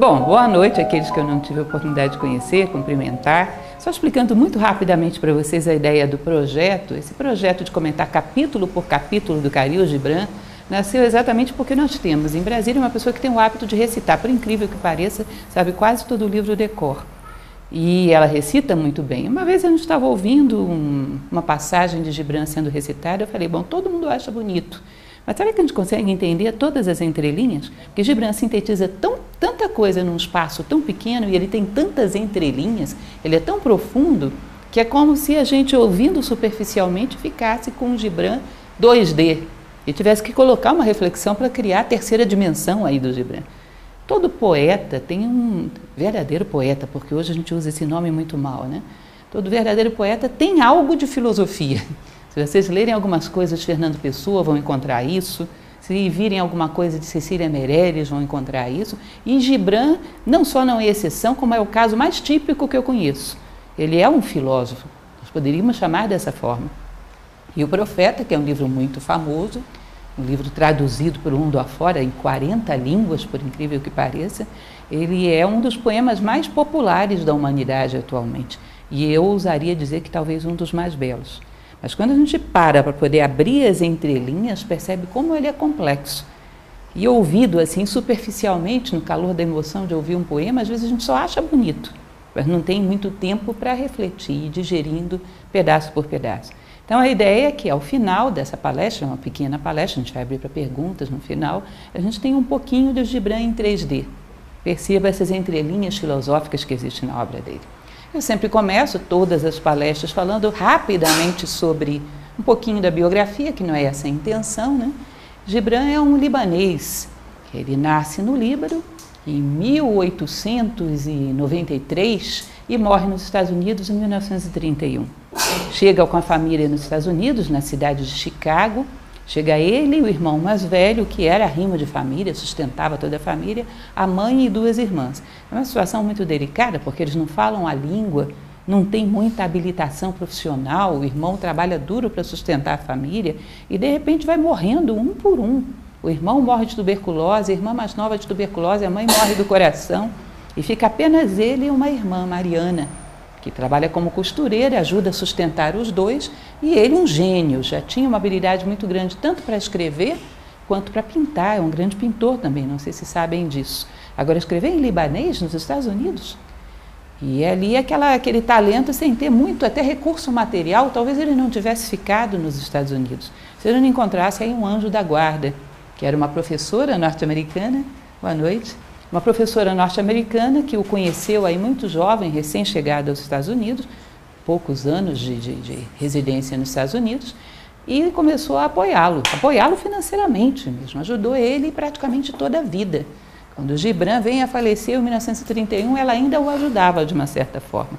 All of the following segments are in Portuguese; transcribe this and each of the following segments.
Bom, boa noite àqueles que eu não tive a oportunidade de conhecer, cumprimentar. Só explicando muito rapidamente para vocês a ideia do projeto, esse projeto de comentar capítulo por capítulo do Caril Gibran nasceu exatamente porque nós temos em Brasília uma pessoa que tem o hábito de recitar, por incrível que pareça, sabe quase todo o livro de cor. E ela recita muito bem. Uma vez eu estava ouvindo um, uma passagem de Gibran sendo recitada, eu falei, bom, todo mundo acha bonito. Mas será que a gente consegue entender todas as entrelinhas? Porque Gibran sintetiza tão, coisa num espaço tão pequeno e ele tem tantas entrelinhas, ele é tão profundo, que é como se a gente, ouvindo superficialmente, ficasse com um Gibran 2D e tivesse que colocar uma reflexão para criar a terceira dimensão aí do Gibran. Todo poeta tem um verdadeiro poeta, porque hoje a gente usa esse nome muito mal, né? Todo verdadeiro poeta tem algo de filosofia. Se vocês lerem algumas coisas de Fernando Pessoa, vão encontrar isso. Se virem alguma coisa de Cecília Meirelles, vão encontrar isso. E Gibran não só não é exceção, como é o caso mais típico que eu conheço. Ele é um filósofo, nós poderíamos chamar dessa forma. E o Profeta, que é um livro muito famoso, um livro traduzido por mundo afora em 40 línguas, por incrível que pareça, ele é um dos poemas mais populares da humanidade atualmente. E eu ousaria dizer que talvez um dos mais belos. Mas quando a gente para para poder abrir as entrelinhas, percebe como ele é complexo. E ouvido assim superficialmente, no calor da emoção de ouvir um poema, às vezes a gente só acha bonito, mas não tem muito tempo para refletir, digerindo pedaço por pedaço. Então a ideia é que ao final dessa palestra, uma pequena palestra, a gente vai abrir para perguntas no final, a gente tem um pouquinho de Gibran em 3D. Perceba essas entrelinhas filosóficas que existem na obra dele. Eu sempre começo todas as palestras falando rapidamente sobre um pouquinho da biografia, que não é essa a intenção, né? Gibran é um libanês. Ele nasce no Líbano em 1893 e morre nos Estados Unidos em 1931. Chega com a família nos Estados Unidos, na cidade de Chicago, Chega ele e o irmão mais velho, que era rimo de família, sustentava toda a família, a mãe e duas irmãs. É uma situação muito delicada, porque eles não falam a língua, não tem muita habilitação profissional, o irmão trabalha duro para sustentar a família e de repente vai morrendo um por um. O irmão morre de tuberculose, a irmã mais nova de tuberculose, a mãe morre do coração e fica apenas ele e uma irmã, Mariana que trabalha como costureira, ajuda a sustentar os dois, e ele um gênio, já tinha uma habilidade muito grande tanto para escrever quanto para pintar, é um grande pintor também, não sei se sabem disso. Agora, escrever em libanês nos Estados Unidos, e ali aquela, aquele talento sem ter muito, até recurso material, talvez ele não tivesse ficado nos Estados Unidos. Se ele não encontrasse aí um anjo da guarda, que era uma professora norte-americana, boa noite, uma professora norte-americana que o conheceu aí muito jovem, recém-chegado aos Estados Unidos, poucos anos de, de, de, residência nos Estados Unidos, e começou a apoiá-lo, apoiá-lo financeiramente mesmo, ajudou ele praticamente toda a vida. Quando Gibran vem a falecer em 1931, ela ainda o ajudava de uma certa forma.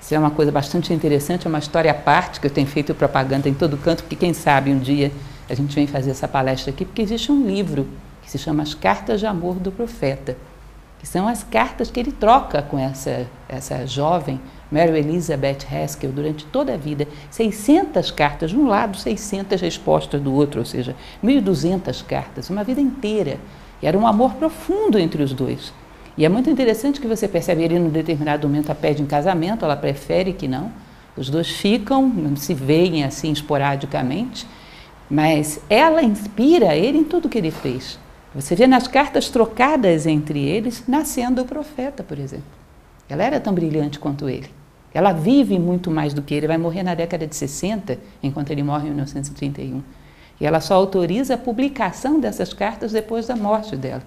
Isso é uma coisa bastante interessante, é uma história à parte que eu tenho feito propaganda em todo canto, porque quem sabe um dia a gente vem fazer essa palestra aqui, porque existe um livro que se chama As Cartas de Amor do Profeta, que são as cartas que ele troca com essa, essa jovem, Mary Elizabeth Haskell, durante toda a vida. 600 cartas de um lado, 600 respostas do outro, ou seja, 1.200 cartas, uma vida inteira. E era um amor profundo entre os dois. E é muito interessante que você percebe, ele em um determinado momento a pede em casamento, ela prefere que não. Os dois ficam, se veem assim esporadicamente, mas ela inspira ele em tudo que ele fez. Você vê nas cartas trocadas entre eles, nascendo o profeta, por exemplo. Ela era tão brilhante quanto ele. Ela vive muito mais do que ele, vai morrer na década de 60, enquanto ele morre em 1931. E ela só autoriza a publicação dessas cartas depois da morte dela.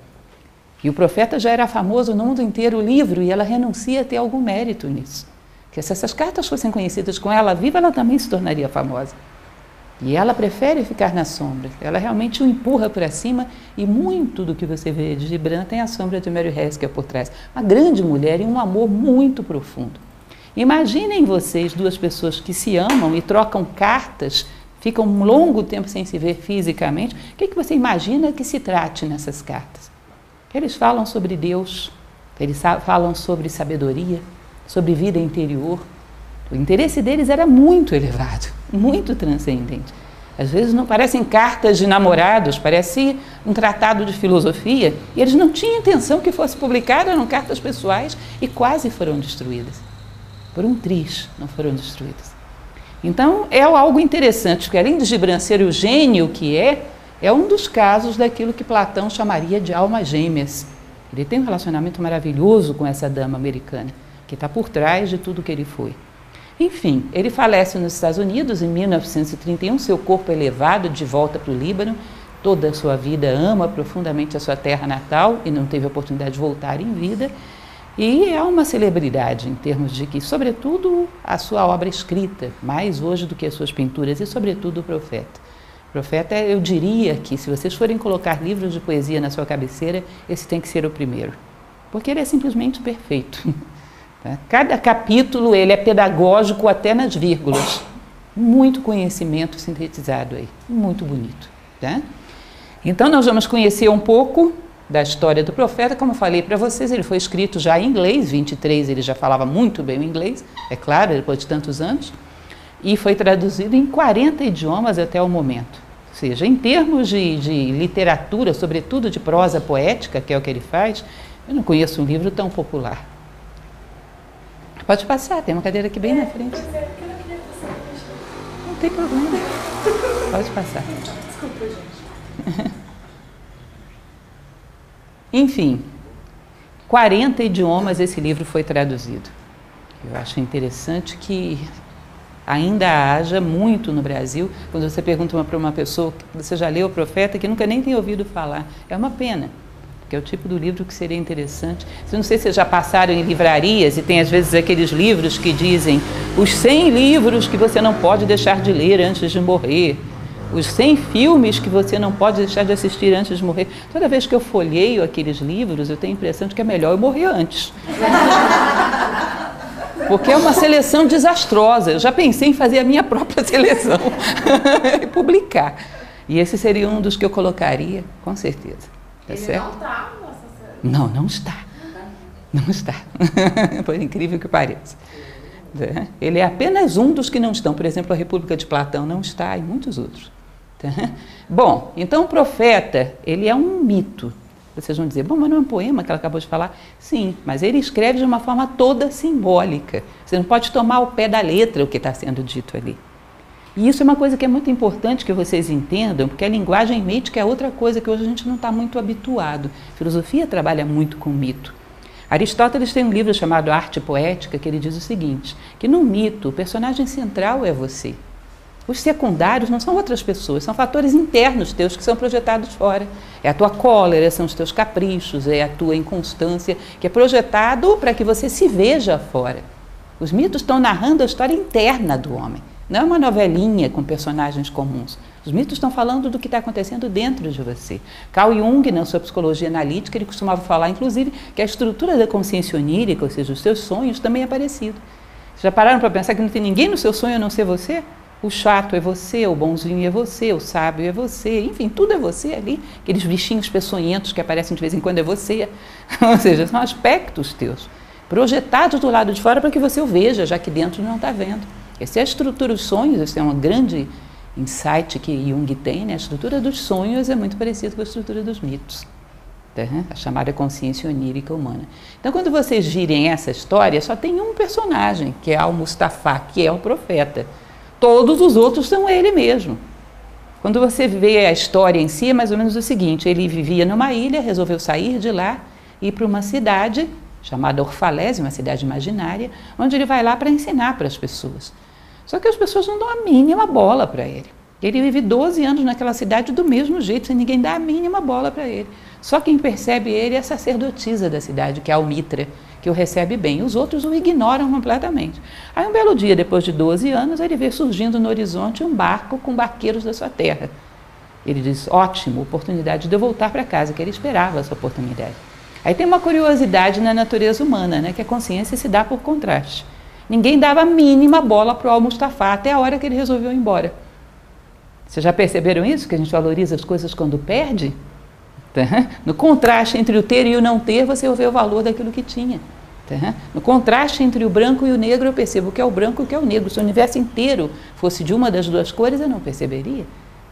E o profeta já era famoso no mundo inteiro, o livro, e ela renuncia a ter algum mérito nisso. Porque se essas cartas fossem conhecidas com ela viva, ela também se tornaria famosa. E ela prefere ficar na sombra. Ela realmente o empurra para cima e muito do que você vê de Gibran tem a sombra de Mary Haskell por trás. Uma grande mulher e um amor muito profundo. Imaginem vocês duas pessoas que se amam e trocam cartas, ficam um longo tempo sem se ver fisicamente. O que, que você imagina que se trate nessas cartas? Eles falam sobre Deus, eles falam sobre sabedoria, sobre vida interior, o interesse deles era muito elevado, muito transcendente. Às vezes não parecem cartas de namorados, parece um tratado de filosofia, e eles não tinham intenção que fosse publicado, eram cartas pessoais e quase foram destruídas. Por um triz, não foram destruídas. Então é algo interessante, porque além de Gibran ser o gênio que é, é um dos casos daquilo que Platão chamaria de almas gêmeas. Ele tem um relacionamento maravilhoso com essa dama americana, que está por trás de tudo que ele foi. Enfim, ele falece nos Estados Unidos em 1931, seu corpo é levado de volta para o Líbano. Toda a sua vida ama profundamente a sua terra natal e não teve a oportunidade de voltar em vida. E é uma celebridade em termos de que, sobretudo, a sua obra escrita, mais hoje do que as suas pinturas, e sobretudo o profeta. O profeta, eu diria que, se vocês forem colocar livros de poesia na sua cabeceira, esse tem que ser o primeiro, porque ele é simplesmente perfeito. Tá? Cada capítulo ele é pedagógico até nas vírgulas. Muito conhecimento sintetizado aí, muito bonito. Tá? Então nós vamos conhecer um pouco da história do profeta, como eu falei para vocês, ele foi escrito já em inglês, 23 ele já falava muito bem o inglês, é claro, depois de tantos anos, e foi traduzido em 40 idiomas até o momento. Ou seja, em termos de, de literatura, sobretudo de prosa poética, que é o que ele faz, eu não conheço um livro tão popular. Pode passar, tem uma cadeira aqui bem na frente. Não tem problema. Pode passar. Desculpa, gente. Enfim, 40 idiomas esse livro foi traduzido. Eu acho interessante que ainda haja muito no Brasil, quando você pergunta para uma pessoa, você já leu o profeta, que nunca nem tem ouvido falar. É uma pena que é o tipo do livro que seria interessante. Não sei se vocês já passaram em livrarias e tem às vezes aqueles livros que dizem os 100 livros que você não pode deixar de ler antes de morrer, os 100 filmes que você não pode deixar de assistir antes de morrer. Toda vez que eu folheio aqueles livros, eu tenho a impressão de que é melhor eu morrer antes. Porque é uma seleção desastrosa. Eu já pensei em fazer a minha própria seleção e publicar. E esse seria um dos que eu colocaria, com certeza. Tá Ele certo? não está Não, não está. Não está. Por incrível que pareça. Né? Ele é apenas um dos que não estão. Por exemplo, a República de Platão não está e muitos outros. Tá? Bom, então o profeta, ele é um mito. Vocês vão dizer, bom, mas não é um poema que ela acabou de falar? Sim, mas ele escreve de uma forma toda simbólica. Você não pode tomar ao pé da letra o que está sendo dito ali. E isso é uma coisa que é muito importante que vocês entendam, porque a linguagem mítica é outra coisa que hoje a gente não está muito habituado. Filosofia trabalha muito com mito. Aristóteles tem um livro chamado Arte Poética que ele diz o seguinte: que no mito o personagem central é você. Os secundários não são outras pessoas, são fatores internos teus que são projetados fora. É a tua cólera, são os teus caprichos, é a tua inconstância, que é projetado para que você se veja fora. Os mitos estão narrando a história interna do homem. Não é uma novelinha com personagens comuns. Os mitos estão falando do que está acontecendo dentro de você. Carl Jung, na sua psicologia analítica, ele costumava falar, inclusive, que a estrutura da consciência onírica, ou seja, os seus sonhos, também é parecida. Já pararam para pensar que não tem ninguém no seu sonho a não ser você? O chato é você, o bonzinho é você, o sábio é você, enfim, tudo é você ali. Aqueles bichinhos peçonhentos que aparecem de vez em quando é você. ou seja, são aspectos teus, projetados do lado de fora para que você o veja, já que dentro não está vendo. Essa é a estrutura dos sonhos, esse é um grande insight que Jung tem, né? a estrutura dos sonhos é muito parecida com a estrutura dos mitos, tá? a chamada consciência onírica humana. Então, quando vocês virem essa história, só tem um personagem, que é Al-Mustafa, que é o profeta. Todos os outros são ele mesmo. Quando você vê a história em si, é mais ou menos o seguinte: ele vivia numa ilha, resolveu sair de lá e ir para uma cidade chamada Orfalese, uma cidade imaginária, onde ele vai lá para ensinar para as pessoas. Só que as pessoas não dão a mínima bola para ele. Ele vive 12 anos naquela cidade do mesmo jeito, sem ninguém dar a mínima bola para ele. Só quem percebe ele é a sacerdotisa da cidade, que é a Almitra, que o recebe bem. Os outros o ignoram completamente. Aí, um belo dia, depois de 12 anos, ele vê surgindo no horizonte um barco com barqueiros da sua terra. Ele diz: ótimo, oportunidade de eu voltar para casa, que ele esperava essa oportunidade. Aí tem uma curiosidade na natureza humana, né, que a consciência se dá por contraste. Ninguém dava a mínima bola para o Al-Mustafa até a hora que ele resolveu ir embora. Vocês já perceberam isso? Que a gente valoriza as coisas quando perde? Tá? No contraste entre o ter e o não ter, você vê o valor daquilo que tinha. Tá? No contraste entre o branco e o negro, eu percebo que é o branco e que é o negro. Se o universo inteiro fosse de uma das duas cores, eu não perceberia.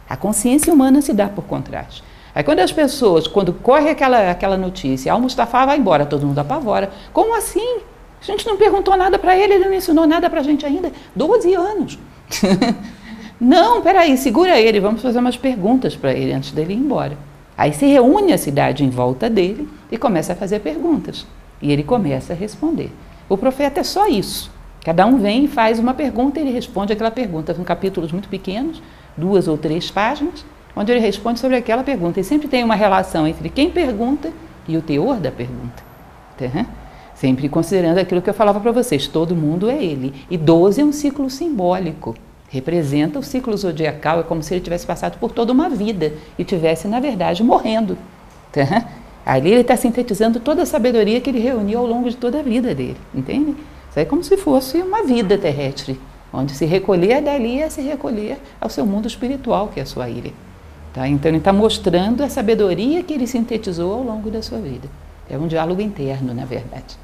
A consciência humana se dá por contraste. Aí quando as pessoas, quando corre aquela, aquela notícia, ah, o Mustafa vai embora, todo mundo apavora. Como assim? A gente não perguntou nada para ele, ele não ensinou nada para a gente ainda. 12 anos. não, peraí, segura ele, vamos fazer umas perguntas para ele antes dele ir embora. Aí se reúne a cidade em volta dele e começa a fazer perguntas. E ele começa a responder. O profeta é só isso. Cada um vem e faz uma pergunta e ele responde aquela pergunta. São capítulos muito pequenos, duas ou três páginas, onde ele responde sobre aquela pergunta. E sempre tem uma relação entre quem pergunta e o teor da pergunta. Tá? Sempre considerando aquilo que eu falava para vocês: todo mundo é ele. E 12 é um ciclo simbólico. Representa o ciclo zodiacal, é como se ele tivesse passado por toda uma vida e tivesse, na verdade, morrendo. Tá? Ali ele está sintetizando toda a sabedoria que ele reuniu ao longo de toda a vida dele, entende? Isso é como se fosse uma vida terrestre, onde se recolher dali é se recolher ao seu mundo espiritual, que é a sua ilha. Tá? Então ele está mostrando a sabedoria que ele sintetizou ao longo da sua vida. É um diálogo interno, na verdade.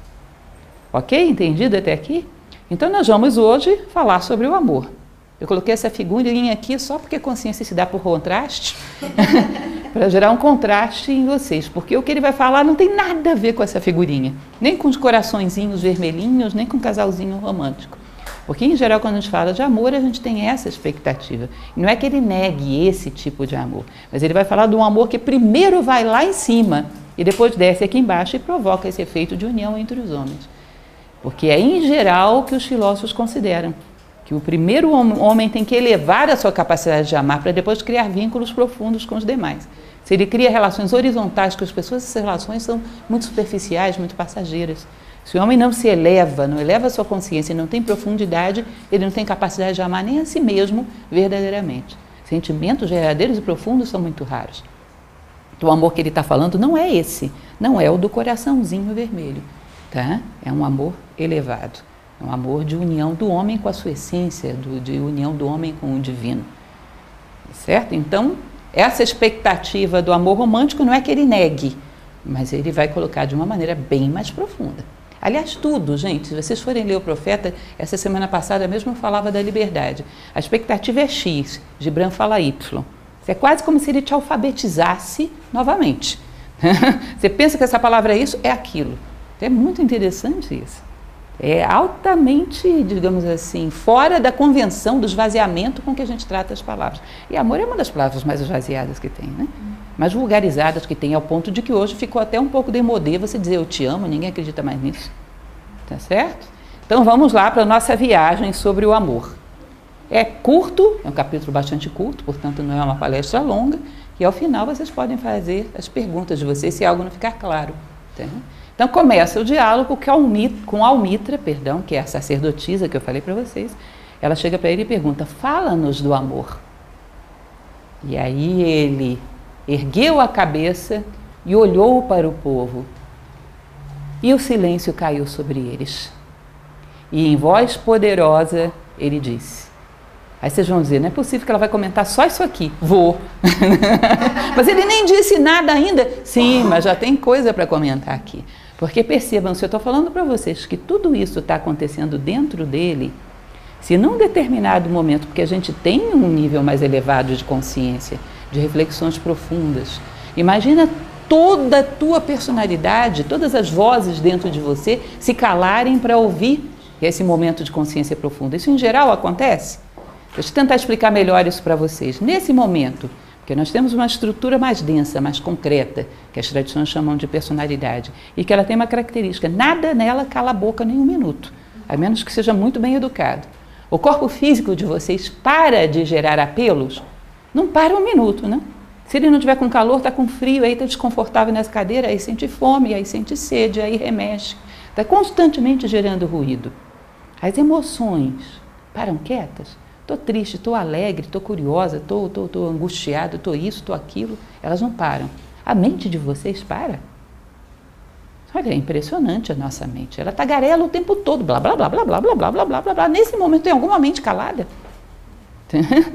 Ok? Entendido até aqui? Então nós vamos hoje falar sobre o amor. Eu coloquei essa figurinha aqui só porque a consciência se dá por contraste, para gerar um contraste em vocês, porque o que ele vai falar não tem nada a ver com essa figurinha, nem com os coraçõezinhos vermelhinhos, nem com o casalzinho romântico. Porque, em geral, quando a gente fala de amor, a gente tem essa expectativa. Não é que ele negue esse tipo de amor, mas ele vai falar de um amor que primeiro vai lá em cima e depois desce aqui embaixo e provoca esse efeito de união entre os homens. Porque é, em geral, que os filósofos consideram que o primeiro homem tem que elevar a sua capacidade de amar para depois criar vínculos profundos com os demais. Se ele cria relações horizontais com as pessoas, essas relações são muito superficiais, muito passageiras. Se o homem não se eleva, não eleva a sua consciência não tem profundidade, ele não tem capacidade de amar nem a si mesmo verdadeiramente. Sentimentos verdadeiros e profundos são muito raros. Então, o amor que ele está falando não é esse, não é o do coraçãozinho vermelho, tá? É um amor elevado. É um amor de união do homem com a sua essência, do, de união do homem com o divino. Certo? Então, essa expectativa do amor romântico não é que ele negue, mas ele vai colocar de uma maneira bem mais profunda. Aliás, tudo, gente, se vocês forem ler o profeta, essa semana passada mesmo falava da liberdade. A expectativa é X, Gibran fala Y. É quase como se ele te alfabetizasse novamente. Você pensa que essa palavra é isso, é aquilo. É muito interessante isso é altamente, digamos assim, fora da convenção do esvaziamento com que a gente trata as palavras. E amor é uma das palavras mais esvaziadas que tem, né? Mais vulgarizadas que tem, ao ponto de que hoje ficou até um pouco demodê você dizer eu te amo, ninguém acredita mais nisso. Tá certo? Então vamos lá para a nossa viagem sobre o amor. É curto, é um capítulo bastante curto, portanto não é uma palestra longa, e ao final vocês podem fazer as perguntas de vocês se algo não ficar claro. Tá? Então começa o diálogo com Almitra, perdão, que é a sacerdotisa que eu falei para vocês. Ela chega para ele e pergunta: "Fala-nos do amor". E aí ele ergueu a cabeça e olhou para o povo. E o silêncio caiu sobre eles. E em voz poderosa ele disse: Aí vocês vão dizer, não é possível que ela vai comentar só isso aqui. Vou. mas ele nem disse nada ainda. Sim, mas já tem coisa para comentar aqui. Porque percebam, se eu estou falando para vocês que tudo isso está acontecendo dentro dele, se num determinado momento, porque a gente tem um nível mais elevado de consciência, de reflexões profundas, imagina toda a tua personalidade, todas as vozes dentro de você se calarem para ouvir esse momento de consciência profunda. Isso em geral acontece? Deixa eu tentar explicar melhor isso para vocês. Nesse momento, porque nós temos uma estrutura mais densa, mais concreta, que as tradições chamam de personalidade, e que ela tem uma característica: nada nela cala a boca nem um minuto, a menos que seja muito bem educado. O corpo físico de vocês para de gerar apelos? Não para um minuto, né? Se ele não tiver com calor, está com frio, aí está desconfortável nessa cadeira, aí sente fome, aí sente sede, aí remexe. Está constantemente gerando ruído. As emoções param quietas? Estou triste, estou alegre, estou curiosa, estou tô, tô, tô angustiado, estou isso, estou aquilo. Elas não param. A mente de vocês para? Olha, é impressionante a nossa mente. Ela tagarela o tempo todo, blá, blá, blá, blá, blá, blá, blá, blá, blá, blá, blá. Nesse momento tem alguma mente calada?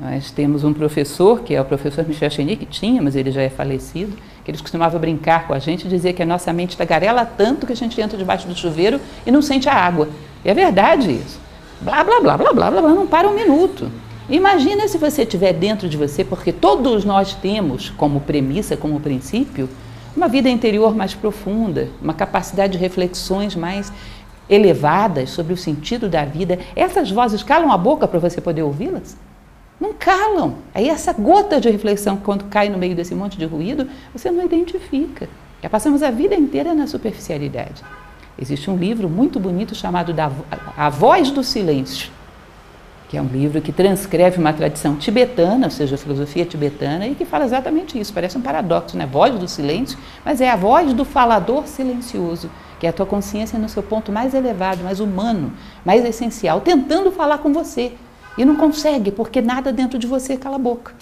Nós temos um professor, que é o professor Michel Chenier, que tinha, mas ele já é falecido, que ele costumava brincar com a gente e dizer que a nossa mente tagarela tanto que a gente entra debaixo do chuveiro e não sente a água. E é verdade isso blá, blá, blá, blá, blá, blá, não para um minuto. Imagina se você tiver dentro de você, porque todos nós temos como premissa, como princípio, uma vida interior mais profunda, uma capacidade de reflexões mais elevadas sobre o sentido da vida. Essas vozes calam a boca para você poder ouvi-las? Não calam. Aí essa gota de reflexão, quando cai no meio desse monte de ruído, você não identifica. Já passamos a vida inteira na superficialidade. Existe um livro muito bonito chamado A Voz do Silêncio, que é um livro que transcreve uma tradição tibetana, ou seja, filosofia tibetana, e que fala exatamente isso. Parece um paradoxo, né? Voz do silêncio, mas é a voz do falador silencioso, que é a tua consciência no seu ponto mais elevado, mais humano, mais essencial, tentando falar com você. E não consegue, porque nada dentro de você cala a boca.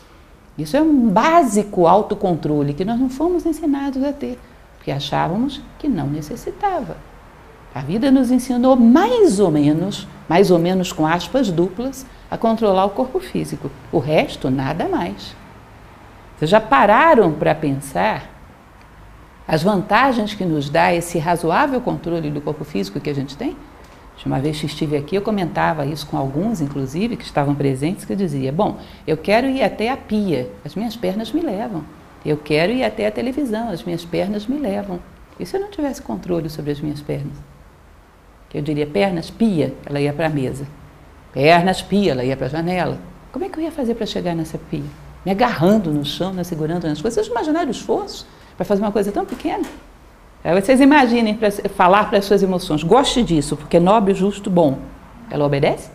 Isso é um básico autocontrole que nós não fomos ensinados a ter porque achávamos que não necessitava. A vida nos ensinou mais ou menos, mais ou menos com aspas duplas, a controlar o corpo físico. O resto, nada mais. Vocês já pararam para pensar as vantagens que nos dá esse razoável controle do corpo físico que a gente tem? Uma vez que estive aqui, eu comentava isso com alguns, inclusive, que estavam presentes, que eu dizia: Bom, eu quero ir até a pia, as minhas pernas me levam. Eu quero ir até a televisão, as minhas pernas me levam. E se eu não tivesse controle sobre as minhas pernas? Eu diria pernas, pia, ela ia para a mesa. Pernas, pia, ela ia para a janela. Como é que eu ia fazer para chegar nessa pia? Me agarrando no chão, me segurando nas coisas. Vocês imaginaram o esforço para fazer uma coisa tão pequena? Aí vocês imaginem para falar para as suas emoções. Goste disso, porque é nobre, justo, bom. Ela obedece?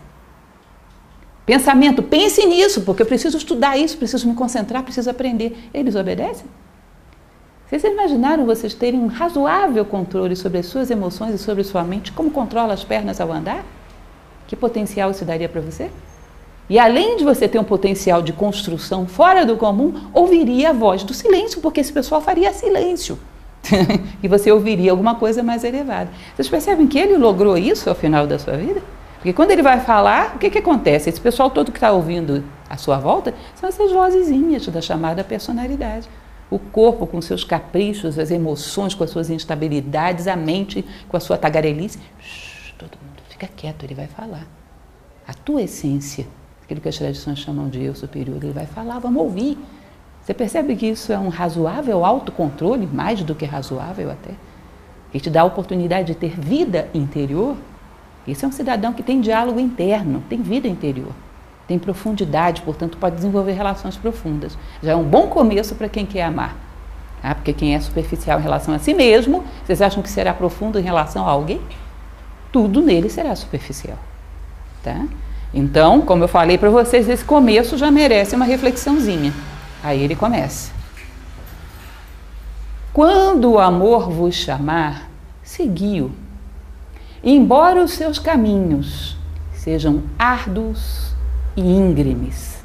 Pensamento, pense nisso, porque eu preciso estudar isso, preciso me concentrar, preciso aprender. Eles obedecem? Vocês imaginaram vocês terem um razoável controle sobre as suas emoções e sobre sua mente? Como controla as pernas ao andar? Que potencial isso daria para você? E além de você ter um potencial de construção fora do comum, ouviria a voz do silêncio, porque esse pessoal faria silêncio. e você ouviria alguma coisa mais elevada. Vocês percebem que ele logrou isso ao final da sua vida? Porque quando ele vai falar, o que, que acontece? Esse pessoal todo que está ouvindo à sua volta são essas vozezinhas da chamada personalidade. O corpo com seus caprichos, as emoções com as suas instabilidades, a mente com a sua tagarelice. Shhh, todo mundo fica quieto, ele vai falar. A tua essência, aquilo que as tradições chamam de eu superior, ele vai falar, vamos ouvir. Você percebe que isso é um razoável autocontrole, mais do que razoável até? Que te dá a oportunidade de ter vida interior esse é um cidadão que tem diálogo interno, tem vida interior, tem profundidade, portanto, pode desenvolver relações profundas. Já é um bom começo para quem quer amar. Tá? Porque quem é superficial em relação a si mesmo, vocês acham que será profundo em relação a alguém? Tudo nele será superficial. Tá? Então, como eu falei para vocês, esse começo já merece uma reflexãozinha. Aí ele começa. Quando o amor vos chamar, segui-o embora os seus caminhos sejam árduos e íngremes.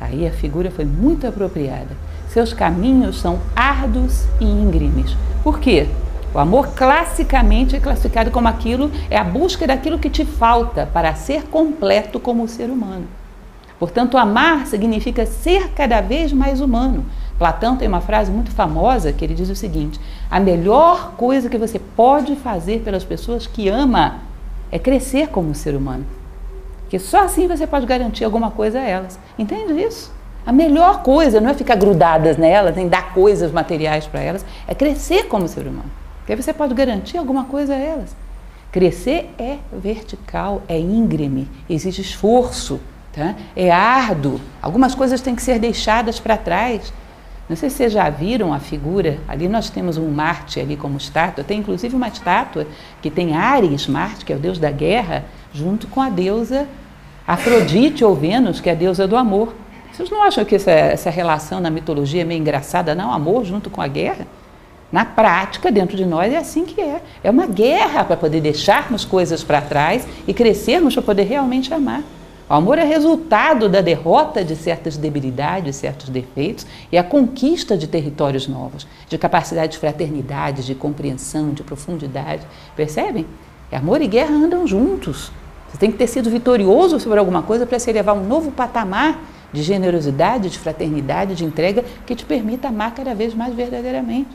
Aí a figura foi muito apropriada. Seus caminhos são árduos e íngremes. Por quê? O amor classicamente é classificado como aquilo, é a busca daquilo que te falta para ser completo como ser humano. Portanto, amar significa ser cada vez mais humano, Platão tem uma frase muito famosa que ele diz o seguinte: a melhor coisa que você pode fazer pelas pessoas que ama é crescer como ser humano. Porque só assim você pode garantir alguma coisa a elas. Entende isso? A melhor coisa não é ficar grudadas nelas, nem dar coisas materiais para elas, é crescer como ser humano. Porque aí você pode garantir alguma coisa a elas. Crescer é vertical, é íngreme, exige esforço, tá? é árduo. Algumas coisas têm que ser deixadas para trás. Não sei se vocês já viram a figura, ali nós temos um Marte ali como estátua, tem inclusive uma estátua que tem Ares, Marte, que é o deus da guerra, junto com a deusa Afrodite ou Vênus, que é a deusa do amor. Vocês não acham que essa, essa relação na mitologia é meio engraçada, não? Amor junto com a guerra? Na prática, dentro de nós, é assim que é. É uma guerra para poder deixarmos coisas para trás e crescermos para poder realmente amar. O amor é resultado da derrota de certas debilidades, certos defeitos e a conquista de territórios novos, de capacidade de fraternidade, de compreensão, de profundidade. Percebem? Amor e guerra andam juntos. Você tem que ter sido vitorioso sobre alguma coisa para se elevar a um novo patamar de generosidade, de fraternidade, de entrega que te permita amar cada vez mais verdadeiramente.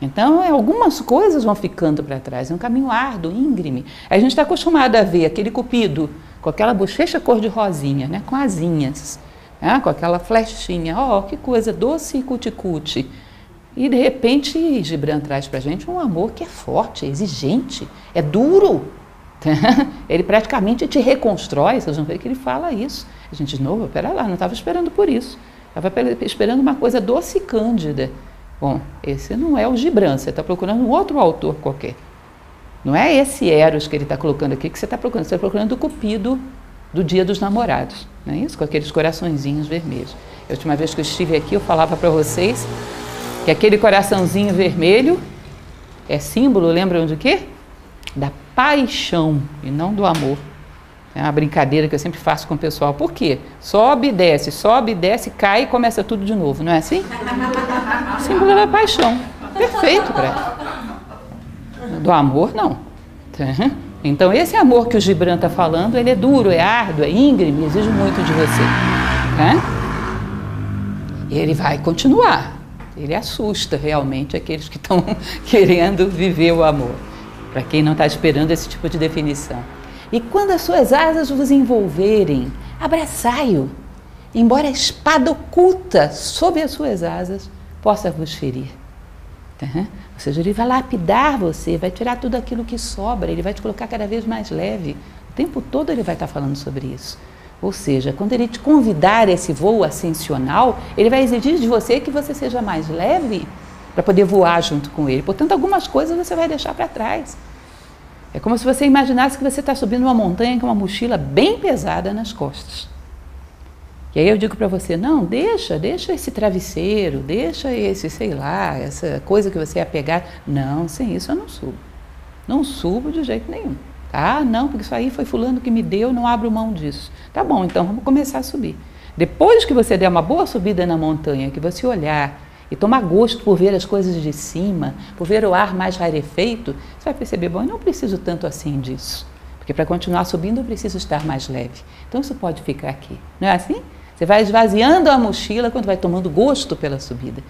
Então, é, algumas coisas vão ficando para trás, é um caminho árduo, íngreme. A gente está acostumado a ver aquele cupido com aquela bochecha cor de rosinha, né? com asinhas, né? com aquela flechinha. Oh, que coisa doce e cuticute. E de repente Gibran traz para a gente um amor que é forte, é exigente, é duro. Ele praticamente te reconstrói, vocês vão ver que ele fala isso. A gente, novo, pera lá, não estava esperando por isso. Estava esperando uma coisa doce e cândida. Bom, esse não é o Gibran, você está procurando um outro autor qualquer. Não é esse Eros que ele está colocando aqui que você está procurando, você está procurando o Cupido do Dia dos Namorados, não é isso? Com aqueles coraçõezinhos vermelhos. A última vez que eu estive aqui, eu falava para vocês que aquele coraçãozinho vermelho é símbolo, lembram de quê? Da paixão e não do amor. É uma brincadeira que eu sempre faço com o pessoal. Por quê? Sobe e desce, sobe e desce, cai e começa tudo de novo, não é assim? Símbolo da paixão. Perfeito para Do amor, não. Então, esse amor que o Gibran está falando, ele é duro, é árduo, é íngreme, exige muito de você. E ele vai continuar. Ele assusta realmente aqueles que estão querendo viver o amor para quem não está esperando esse tipo de definição. E quando as suas asas vos envolverem, abraçai-o, embora a espada oculta sob as suas asas possa vos ferir. Uhum. Ou seja, ele vai lapidar você, vai tirar tudo aquilo que sobra, ele vai te colocar cada vez mais leve. O tempo todo ele vai estar tá falando sobre isso. Ou seja, quando ele te convidar a esse voo ascensional, ele vai exigir de você que você seja mais leve para poder voar junto com ele. Portanto, algumas coisas você vai deixar para trás. É como se você imaginasse que você está subindo uma montanha com uma mochila bem pesada nas costas. E aí eu digo para você, não, deixa, deixa esse travesseiro, deixa esse, sei lá, essa coisa que você ia pegar. Não, sem isso eu não subo. Não subo de jeito nenhum. Ah, não, porque isso aí foi fulano que me deu, não abro mão disso. Tá bom, então vamos começar a subir. Depois que você der uma boa subida na montanha, que você olhar e tomar gosto por ver as coisas de cima, por ver o ar mais rarefeito, você vai perceber, bom, eu não preciso tanto assim disso. Porque para continuar subindo eu preciso estar mais leve. Então isso pode ficar aqui. Não é assim? Você vai esvaziando a mochila quando vai tomando gosto pela subida.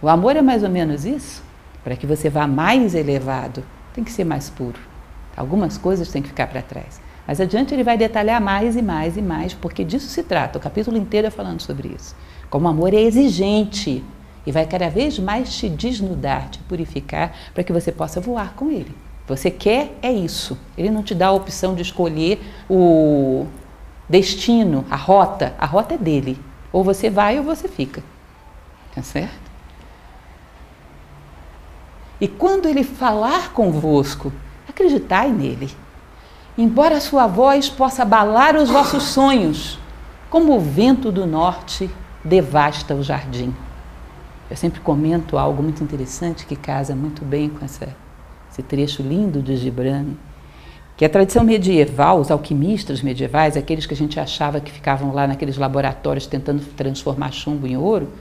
O amor é mais ou menos isso. Para que você vá mais elevado, tem que ser mais puro. Algumas coisas têm que ficar para trás. Mas adiante ele vai detalhar mais e mais e mais, porque disso se trata. O capítulo inteiro é falando sobre isso. Como o amor é exigente, e vai cada vez mais te desnudar, te purificar, para que você possa voar com ele. Você quer é isso. Ele não te dá a opção de escolher o destino, a rota. A rota é dele. Ou você vai ou você fica. Tá certo? E quando ele falar convosco, acreditai nele. Embora sua voz possa abalar os vossos sonhos, como o vento do norte devasta o jardim. Eu sempre comento algo muito interessante que casa muito bem com essa, esse trecho lindo de Gibran, que a tradição medieval, os alquimistas medievais, aqueles que a gente achava que ficavam lá naqueles laboratórios tentando transformar chumbo em ouro,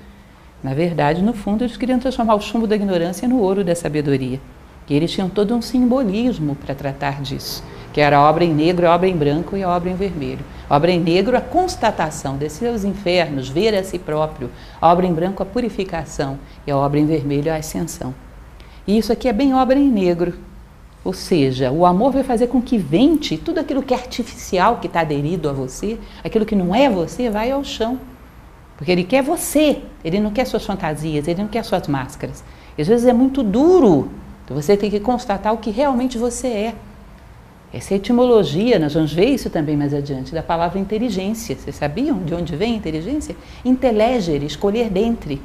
na verdade, no fundo, eles queriam transformar o chumbo da ignorância no ouro da sabedoria. E eles tinham todo um simbolismo para tratar disso, que era a obra em negro, a obra em branco e a obra em vermelho. A obra em negro, a constatação de seus infernos, ver a si próprio. A obra em branco, a purificação. E a obra em vermelho, a ascensão. E isso aqui é bem obra em negro. Ou seja, o amor vai fazer com que vente tudo aquilo que é artificial, que está aderido a você, aquilo que não é você, vai ao chão. Porque ele quer você, ele não quer suas fantasias, ele não quer suas máscaras. E às vezes é muito duro então você tem que constatar o que realmente você é. Essa é etimologia, nós vamos ver isso também mais adiante, da palavra inteligência. Vocês sabiam de onde vem inteligência? Intelegere, escolher dentre.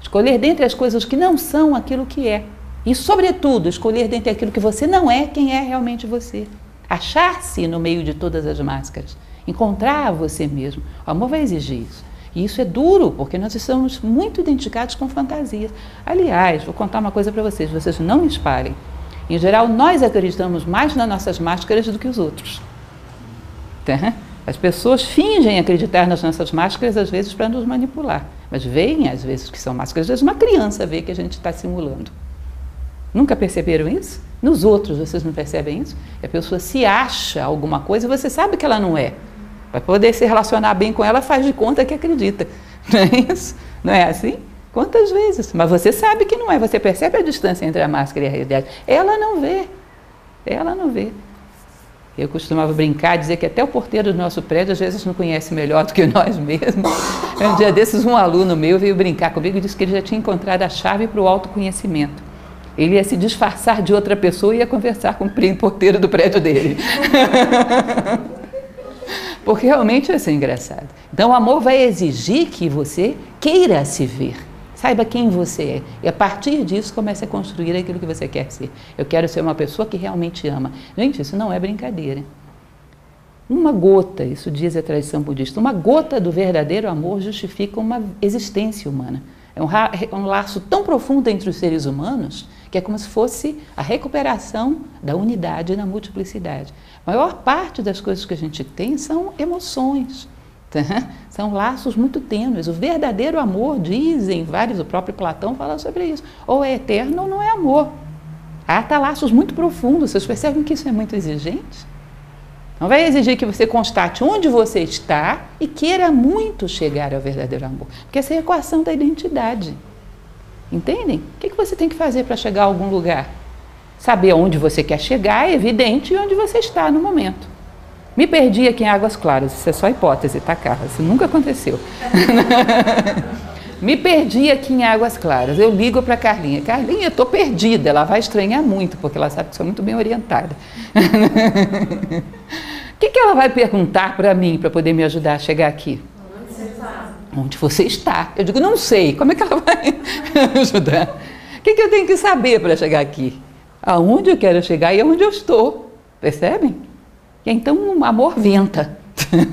Escolher dentre as coisas que não são aquilo que é. E, sobretudo, escolher dentre aquilo que você não é, quem é realmente você. Achar-se no meio de todas as máscaras. Encontrar você mesmo. O amor vai exigir isso. E isso é duro, porque nós estamos muito identificados com fantasias. Aliás, vou contar uma coisa para vocês, vocês não espalhem. Em geral, nós acreditamos mais nas nossas máscaras do que os outros. Tá? As pessoas fingem acreditar nas nossas máscaras, às vezes, para nos manipular. Mas veem, às vezes, que são máscaras. Às vezes, uma criança vê que a gente está simulando. Nunca perceberam isso? Nos outros, vocês não percebem isso? A pessoa se acha alguma coisa você sabe que ela não é. Para poder se relacionar bem com ela, faz de conta que acredita. Não é isso? Não é assim? Quantas vezes? Mas você sabe que não é, você percebe a distância entre a máscara e a realidade. Ela não vê. Ela não vê. Eu costumava brincar, dizer que até o porteiro do nosso prédio às vezes não conhece melhor do que nós mesmos. Um dia desses, um aluno meu veio brincar comigo e disse que ele já tinha encontrado a chave para o autoconhecimento. Ele ia se disfarçar de outra pessoa e ia conversar com o porteiro do prédio dele. Porque realmente ia ser engraçado. Então, o amor vai exigir que você queira se ver. Saiba quem você é. E a partir disso comece a construir aquilo que você quer ser. Eu quero ser uma pessoa que realmente ama. Gente, isso não é brincadeira. Uma gota, isso diz a tradição budista, uma gota do verdadeiro amor justifica uma existência humana. É um, é um laço tão profundo entre os seres humanos que é como se fosse a recuperação da unidade na multiplicidade. A maior parte das coisas que a gente tem são emoções, tá? são laços muito tênues. O verdadeiro amor, dizem vários, o próprio Platão fala sobre isso, ou é eterno ou não é amor. Há tá laços muito profundos, vocês percebem que isso é muito exigente? Não vai exigir que você constate onde você está e queira muito chegar ao verdadeiro amor, porque essa é a equação da identidade. Entendem? O que, você tem que fazer para chegar a algum lugar? Saber onde você quer chegar é evidente e onde você está no momento. Me perdi aqui em Águas Claras, isso é só hipótese, tá, Carla? Isso nunca aconteceu. Me perdi aqui em Águas Claras. Eu ligo para Carlinha. Carlinha, estou perdida. Ela vai estranhar muito, porque ela sabe que sou muito bem orientada. O que, que ela vai perguntar para mim para poder me ajudar a chegar aqui? Onde você está? Eu digo, não sei. Como é que ela vai ajudar? O que, que eu tenho que saber para chegar aqui? Aonde eu quero chegar e aonde eu estou. Percebem? E então o amor venta.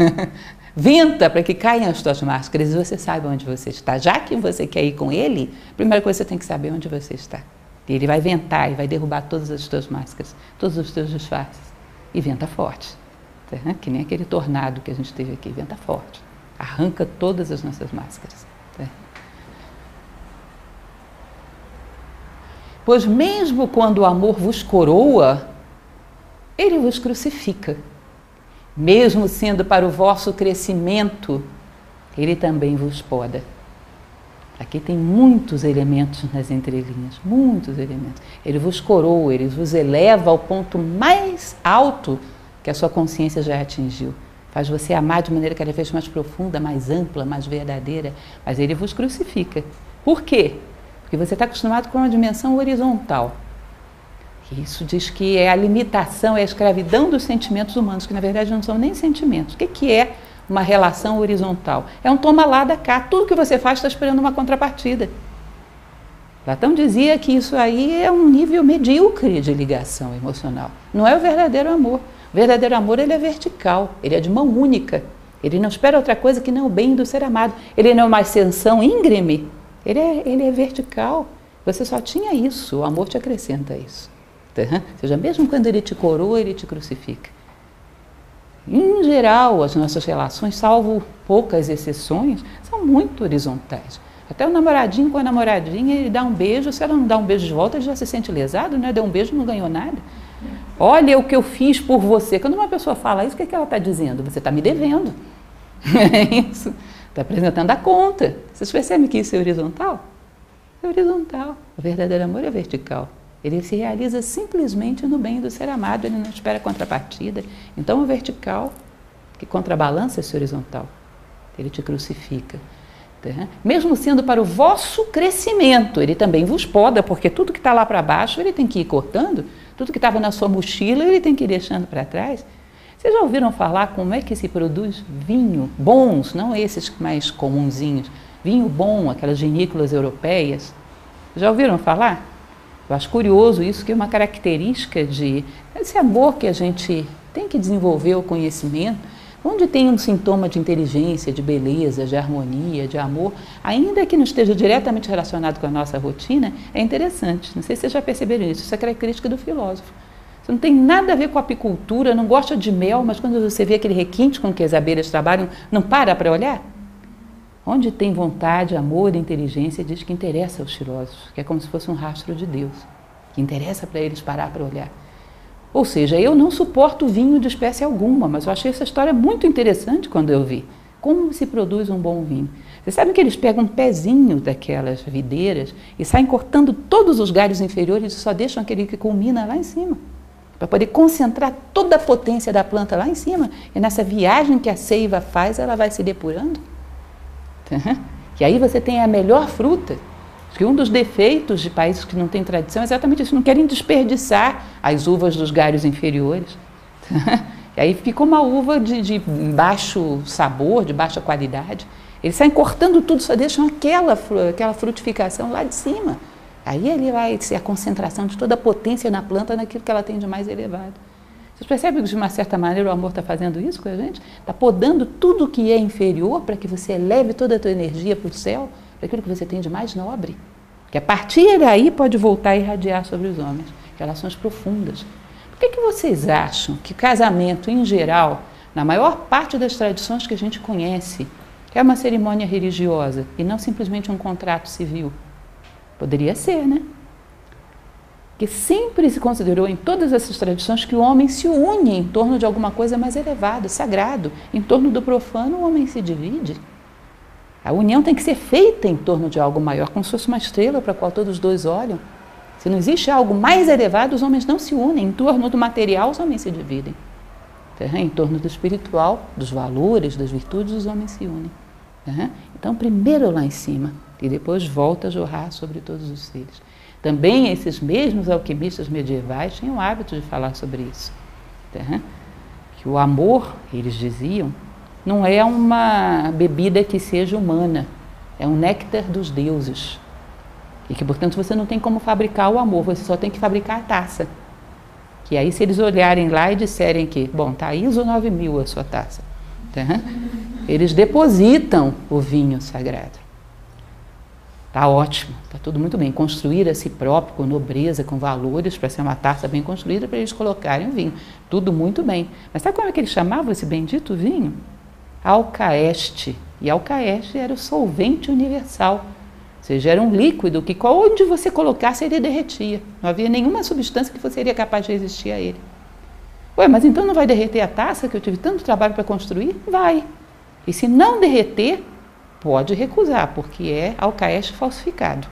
venta para que caiam as tuas máscaras e você saiba onde você está. Já que você quer ir com ele, a primeira coisa você tem que saber onde você está. E ele vai ventar e vai derrubar todas as tuas máscaras, todos os teus disfarces. E venta forte. Né? Que nem aquele tornado que a gente teve aqui, venta forte arranca todas as nossas máscaras. Né? Pois mesmo quando o amor vos coroa, ele vos crucifica. Mesmo sendo para o vosso crescimento, ele também vos poda. Aqui tem muitos elementos nas entrelinhas, muitos elementos. Ele vos coroa, ele vos eleva ao ponto mais alto que a sua consciência já atingiu faz você amar de maneira cada vez mais profunda, mais ampla, mais verdadeira, mas ele vos crucifica. Por quê? Porque você está acostumado com uma dimensão horizontal. Isso diz que é a limitação, é a escravidão dos sentimentos humanos, que na verdade não são nem sentimentos. O que, que é uma relação horizontal? É um toma lá da cá. Tudo que você faz está esperando uma contrapartida. Platão dizia que isso aí é um nível medíocre de ligação emocional. Não é o verdadeiro amor. O verdadeiro amor ele é vertical, ele é de mão única. Ele não espera outra coisa que não o bem do ser amado. Ele não é uma ascensão íngreme, ele é, ele é vertical. Você só tinha isso, o amor te acrescenta isso. Tá? Ou seja, mesmo quando ele te coroa, ele te crucifica. Em geral, as nossas relações, salvo poucas exceções, são muito horizontais. Até o namoradinho com a namoradinha, ele dá um beijo, se ela não dá um beijo de volta, ele já se sente lesado, né? Deu um beijo não ganhou nada. Olha o que eu fiz por você. Quando uma pessoa fala isso, o que, é que ela está dizendo? Você está me devendo. É isso. Está apresentando a conta. Vocês percebem que isso é horizontal? É horizontal. O verdadeiro amor é vertical. Ele se realiza simplesmente no bem do ser amado, ele não espera contrapartida. Então, o vertical, que contrabalança esse horizontal, ele te crucifica. Tá? Mesmo sendo para o vosso crescimento, ele também vos poda, porque tudo que está lá para baixo ele tem que ir cortando tudo que estava na sua mochila ele tem que ir deixando para trás. Vocês já ouviram falar como é que se produz vinho bons, não esses mais comunzinhos, vinho bom, aquelas vinícolas europeias? Já ouviram falar? Eu acho curioso isso, que é uma característica de esse amor que a gente tem que desenvolver o conhecimento Onde tem um sintoma de inteligência, de beleza, de harmonia, de amor, ainda que não esteja diretamente relacionado com a nossa rotina, é interessante. Não sei se vocês já perceberam isso, isso é característica do filósofo. Isso não tem nada a ver com apicultura, não gosta de mel, mas quando você vê aquele requinte com que as abelhas trabalham, não para para olhar? Onde tem vontade, amor inteligência, diz que interessa aos filósofos, que é como se fosse um rastro de Deus, que interessa para eles parar para olhar. Ou seja, eu não suporto vinho de espécie alguma, mas eu achei essa história muito interessante quando eu vi. Como se produz um bom vinho? Vocês sabem que eles pegam um pezinho daquelas videiras e saem cortando todos os galhos inferiores e só deixam aquele que culmina lá em cima. para poder concentrar toda a potência da planta lá em cima. E nessa viagem que a seiva faz, ela vai se depurando. E aí você tem a melhor fruta. Que um dos defeitos de países que não têm tradição é exatamente isso, não querem desperdiçar as uvas dos galhos inferiores. E aí fica uma uva de, de baixo sabor, de baixa qualidade. Eles saem cortando tudo, só deixam aquela, aquela frutificação lá de cima. Aí ele vai ser a concentração de toda a potência na planta naquilo que ela tem de mais elevado. Vocês percebem que, de uma certa maneira, o amor está fazendo isso com a gente? Está podando tudo que é inferior para que você eleve toda a tua energia para o céu, para aquilo que você tem de mais nobre. Que a partir daí pode voltar a irradiar sobre os homens. Relações profundas. Por que, que vocês acham que casamento, em geral, na maior parte das tradições que a gente conhece, é uma cerimônia religiosa e não simplesmente um contrato civil? Poderia ser, né? Que sempre se considerou em todas essas tradições que o homem se une em torno de alguma coisa mais elevada, sagrado. Em torno do profano, o homem se divide. A união tem que ser feita em torno de algo maior, como se fosse uma estrela para a qual todos os dois olham. Se não existe algo mais elevado, os homens não se unem. Em torno do material, os homens se dividem. Em torno do espiritual, dos valores, das virtudes, os homens se unem. Então, primeiro lá em cima, e depois volta a jorrar sobre todos os seres. Também esses mesmos alquimistas medievais tinham o hábito de falar sobre isso. Tá? Que o amor, eles diziam, não é uma bebida que seja humana, é um néctar dos deuses. E que, portanto, você não tem como fabricar o amor, você só tem que fabricar a taça. Que aí, se eles olharem lá e disserem que, bom, tá ISO 9000 a sua taça, tá? eles depositam o vinho sagrado. Está ótimo, está tudo muito bem. Construir a si próprio com nobreza, com valores, para ser uma taça bem construída, para eles colocarem o vinho. Tudo muito bem. Mas sabe como é que eles chamavam esse bendito vinho? Alcaeste. E alcaeste era o solvente universal. Ou seja, era um líquido que onde você colocasse ele derretia. Não havia nenhuma substância que seria capaz de resistir a ele. Ué, mas então não vai derreter a taça que eu tive tanto trabalho para construir? Vai. E se não derreter, pode recusar, porque é alcaeste falsificado.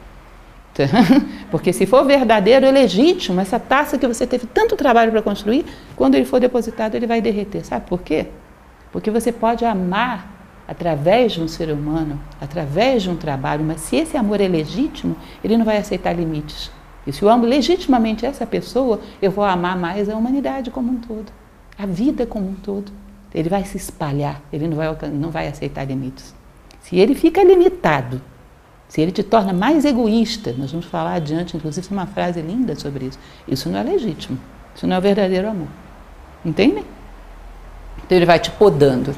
Porque se for verdadeiro e legítimo, essa taça que você teve tanto trabalho para construir, quando ele for depositado, ele vai derreter. Sabe por quê? Porque você pode amar através de um ser humano, através de um trabalho, mas se esse amor é legítimo, ele não vai aceitar limites. E se eu amo legitimamente essa pessoa, eu vou amar mais a humanidade como um todo, a vida como um todo. Ele vai se espalhar, ele não vai, não vai aceitar limites. Se ele fica limitado, se ele te torna mais egoísta, nós vamos falar adiante, inclusive, uma frase linda sobre isso. Isso não é legítimo. Isso não é o verdadeiro amor. Entende? Então ele vai te podando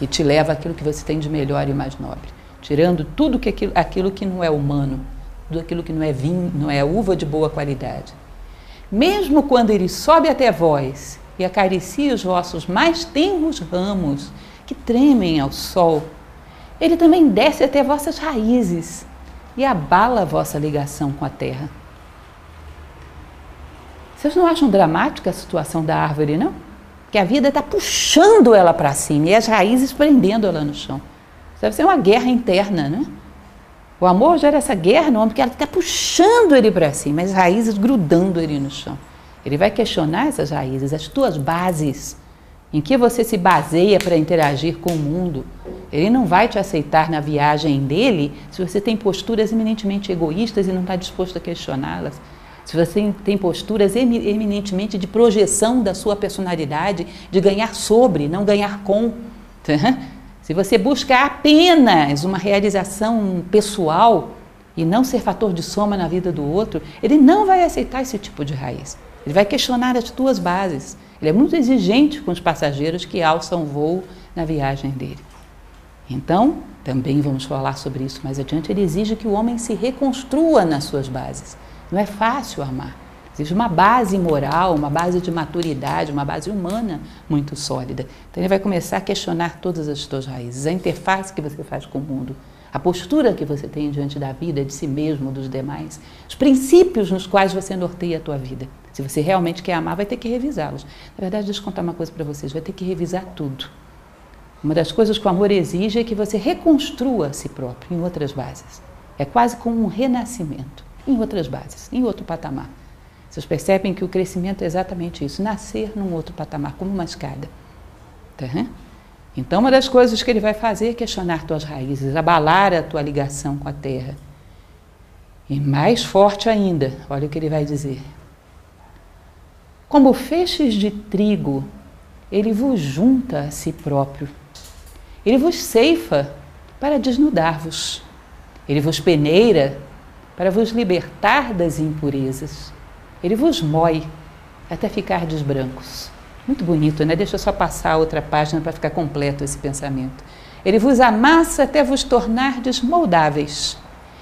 e te leva aquilo que você tem de melhor e mais nobre, tirando tudo que aquilo, aquilo que não é humano, tudo aquilo que não é vinho, não é uva de boa qualidade. Mesmo quando ele sobe até vós e acaricia os vossos mais tenros ramos que tremem ao sol ele também desce até vossas raízes e abala a vossa ligação com a terra. Vocês não acham dramática a situação da árvore, não? Que a vida está puxando ela para cima e as raízes prendendo ela no chão. Isso deve ser uma guerra interna, né? O amor gera essa guerra no homem, porque ela está puxando ele para cima, as raízes grudando ele no chão. Ele vai questionar essas raízes, as tuas bases, em que você se baseia para interagir com o mundo. Ele não vai te aceitar na viagem dele se você tem posturas eminentemente egoístas e não está disposto a questioná-las. Se você tem posturas eminentemente de projeção da sua personalidade, de ganhar sobre, não ganhar com. Se você busca apenas uma realização pessoal e não ser fator de soma na vida do outro, ele não vai aceitar esse tipo de raiz. Ele vai questionar as tuas bases. Ele é muito exigente com os passageiros que alçam voo na viagem dele. Então, também vamos falar sobre isso mais adiante, ele exige que o homem se reconstrua nas suas bases. Não é fácil amar. Exige uma base moral, uma base de maturidade, uma base humana muito sólida. Então ele vai começar a questionar todas as suas raízes, a interface que você faz com o mundo, a postura que você tem diante da vida, de si mesmo, dos demais, os princípios nos quais você norteia a tua vida. Se você realmente quer amar, vai ter que revisá-los. Na verdade, deixa eu contar uma coisa para vocês: vai ter que revisar tudo. Uma das coisas que o amor exige é que você reconstrua a si próprio em outras bases. É quase como um renascimento, em outras bases, em outro patamar. Vocês percebem que o crescimento é exatamente isso, nascer num outro patamar, como uma escada. Tá? Então, uma das coisas que ele vai fazer é questionar tuas raízes, abalar a tua ligação com a terra. E mais forte ainda, olha o que ele vai dizer. Como feixes de trigo, ele vos junta a si próprio. Ele vos ceifa para desnudar-vos. Ele vos peneira para vos libertar das impurezas. Ele vos mói até ficardes brancos. Muito bonito, né? Deixa eu só passar a outra página para ficar completo esse pensamento. Ele vos amassa até vos tornardes moldáveis.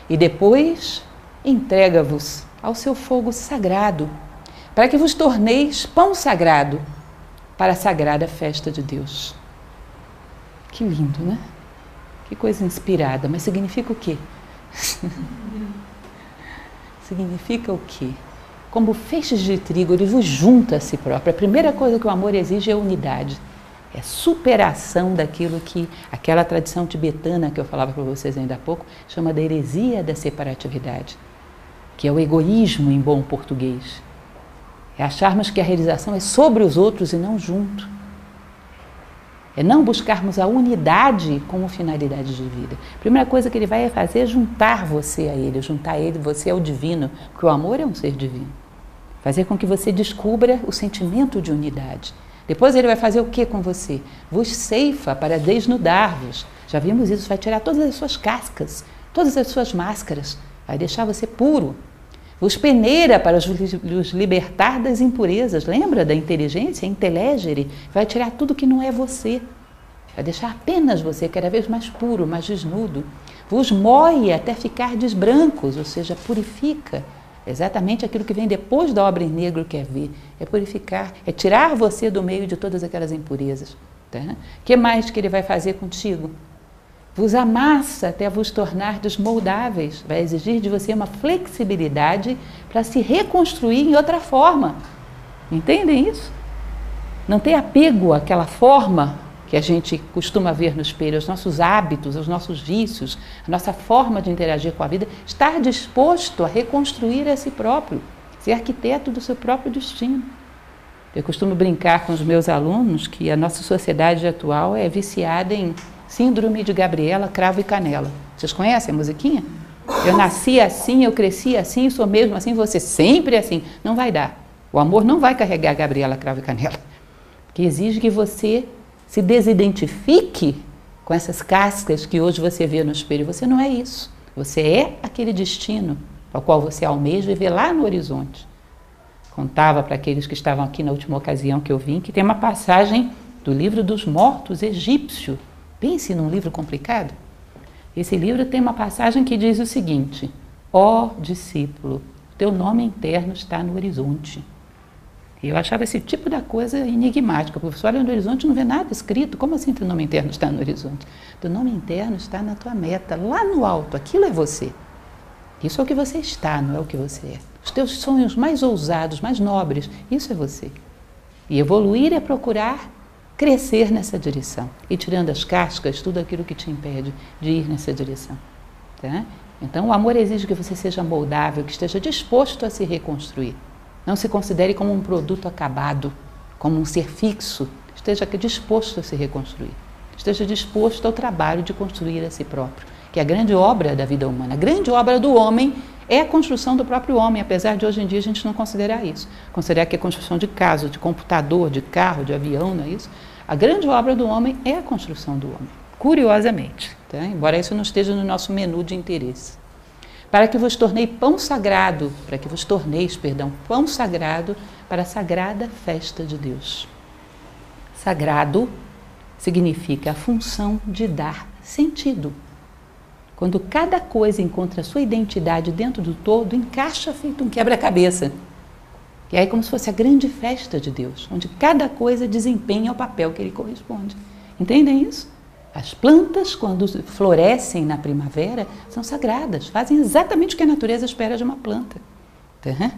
E depois entrega-vos ao seu fogo sagrado, para que vos torneis pão sagrado para a sagrada festa de Deus. Que lindo, né? Que coisa inspirada, mas significa o quê? significa o quê? Como feixes de trigo, ele vos junta a si próprio. A primeira coisa que o amor exige é unidade. É superação daquilo que aquela tradição tibetana que eu falava para vocês ainda há pouco chama de heresia da separatividade que é o egoísmo em bom português. É acharmos que a realização é sobre os outros e não junto. É não buscarmos a unidade como finalidade de vida. A primeira coisa que ele vai fazer é juntar você a ele, juntar ele, você ao divino, porque o amor é um ser divino. Fazer com que você descubra o sentimento de unidade. Depois ele vai fazer o que com você? Vos ceifa para desnudar-vos. Já vimos isso, vai tirar todas as suas cascas, todas as suas máscaras, vai deixar você puro, os peneira para os libertar das impurezas. Lembra da inteligência? Intelegere vai tirar tudo que não é você. Vai deixar apenas você cada vez mais puro, mais desnudo. Vos moe até ficar desbrancos, ou seja, purifica. Exatamente aquilo que vem depois da obra em negro quer ver. É purificar, é tirar você do meio de todas aquelas impurezas. O tá? que mais que ele vai fazer contigo? Vos amassa até vos tornar desmoldáveis. Vai exigir de você uma flexibilidade para se reconstruir em outra forma. Entendem isso? Não ter apego àquela forma que a gente costuma ver no espelho, aos nossos hábitos, aos nossos vícios, a nossa forma de interagir com a vida, estar disposto a reconstruir a si próprio, ser arquiteto do seu próprio destino. Eu costumo brincar com os meus alunos que a nossa sociedade atual é viciada em Síndrome de Gabriela, Cravo e Canela. Vocês conhecem a musiquinha? Eu nasci assim, eu cresci assim, sou mesmo assim, você sempre assim. Não vai dar. O amor não vai carregar Gabriela, Cravo e Canela. Que exige que você se desidentifique com essas cascas que hoje você vê no espelho. Você não é isso. Você é aquele destino ao qual você almeja e vê lá no horizonte. Contava para aqueles que estavam aqui na última ocasião que eu vim que tem uma passagem do livro dos mortos egípcio Pense num livro complicado. Esse livro tem uma passagem que diz o seguinte: Ó oh, discípulo, teu nome interno está no horizonte. Eu achava esse tipo da coisa enigmática. O professor olha no horizonte não vê nada escrito. Como assim teu nome interno está no horizonte? Teu nome interno está na tua meta, lá no alto. Aquilo é você. Isso é o que você está, não é o que você é. Os teus sonhos mais ousados, mais nobres, isso é você. E evoluir é procurar crescer nessa direção e tirando as cascas, tudo aquilo que te impede de ir nessa direção. Tá? Então, o amor exige que você seja moldável, que esteja disposto a se reconstruir. Não se considere como um produto acabado, como um ser fixo. Esteja disposto a se reconstruir. Esteja disposto ao trabalho de construir a si próprio, que é a grande obra da vida humana. A grande obra do homem é a construção do próprio homem, apesar de hoje em dia a gente não considerar isso. Considerar que é construção de casa, de computador, de carro, de avião, não é isso? A grande obra do homem é a construção do homem, curiosamente, tá? embora isso não esteja no nosso menu de interesse. Para que vos tornei pão sagrado, para que vos torneis, perdão, pão sagrado para a sagrada festa de Deus. Sagrado significa a função de dar sentido. Quando cada coisa encontra sua identidade dentro do todo, encaixa feito um quebra-cabeça. E aí, como se fosse a grande festa de Deus, onde cada coisa desempenha o papel que ele corresponde. Entendem isso? As plantas, quando florescem na primavera, são sagradas, fazem exatamente o que a natureza espera de uma planta. Tá?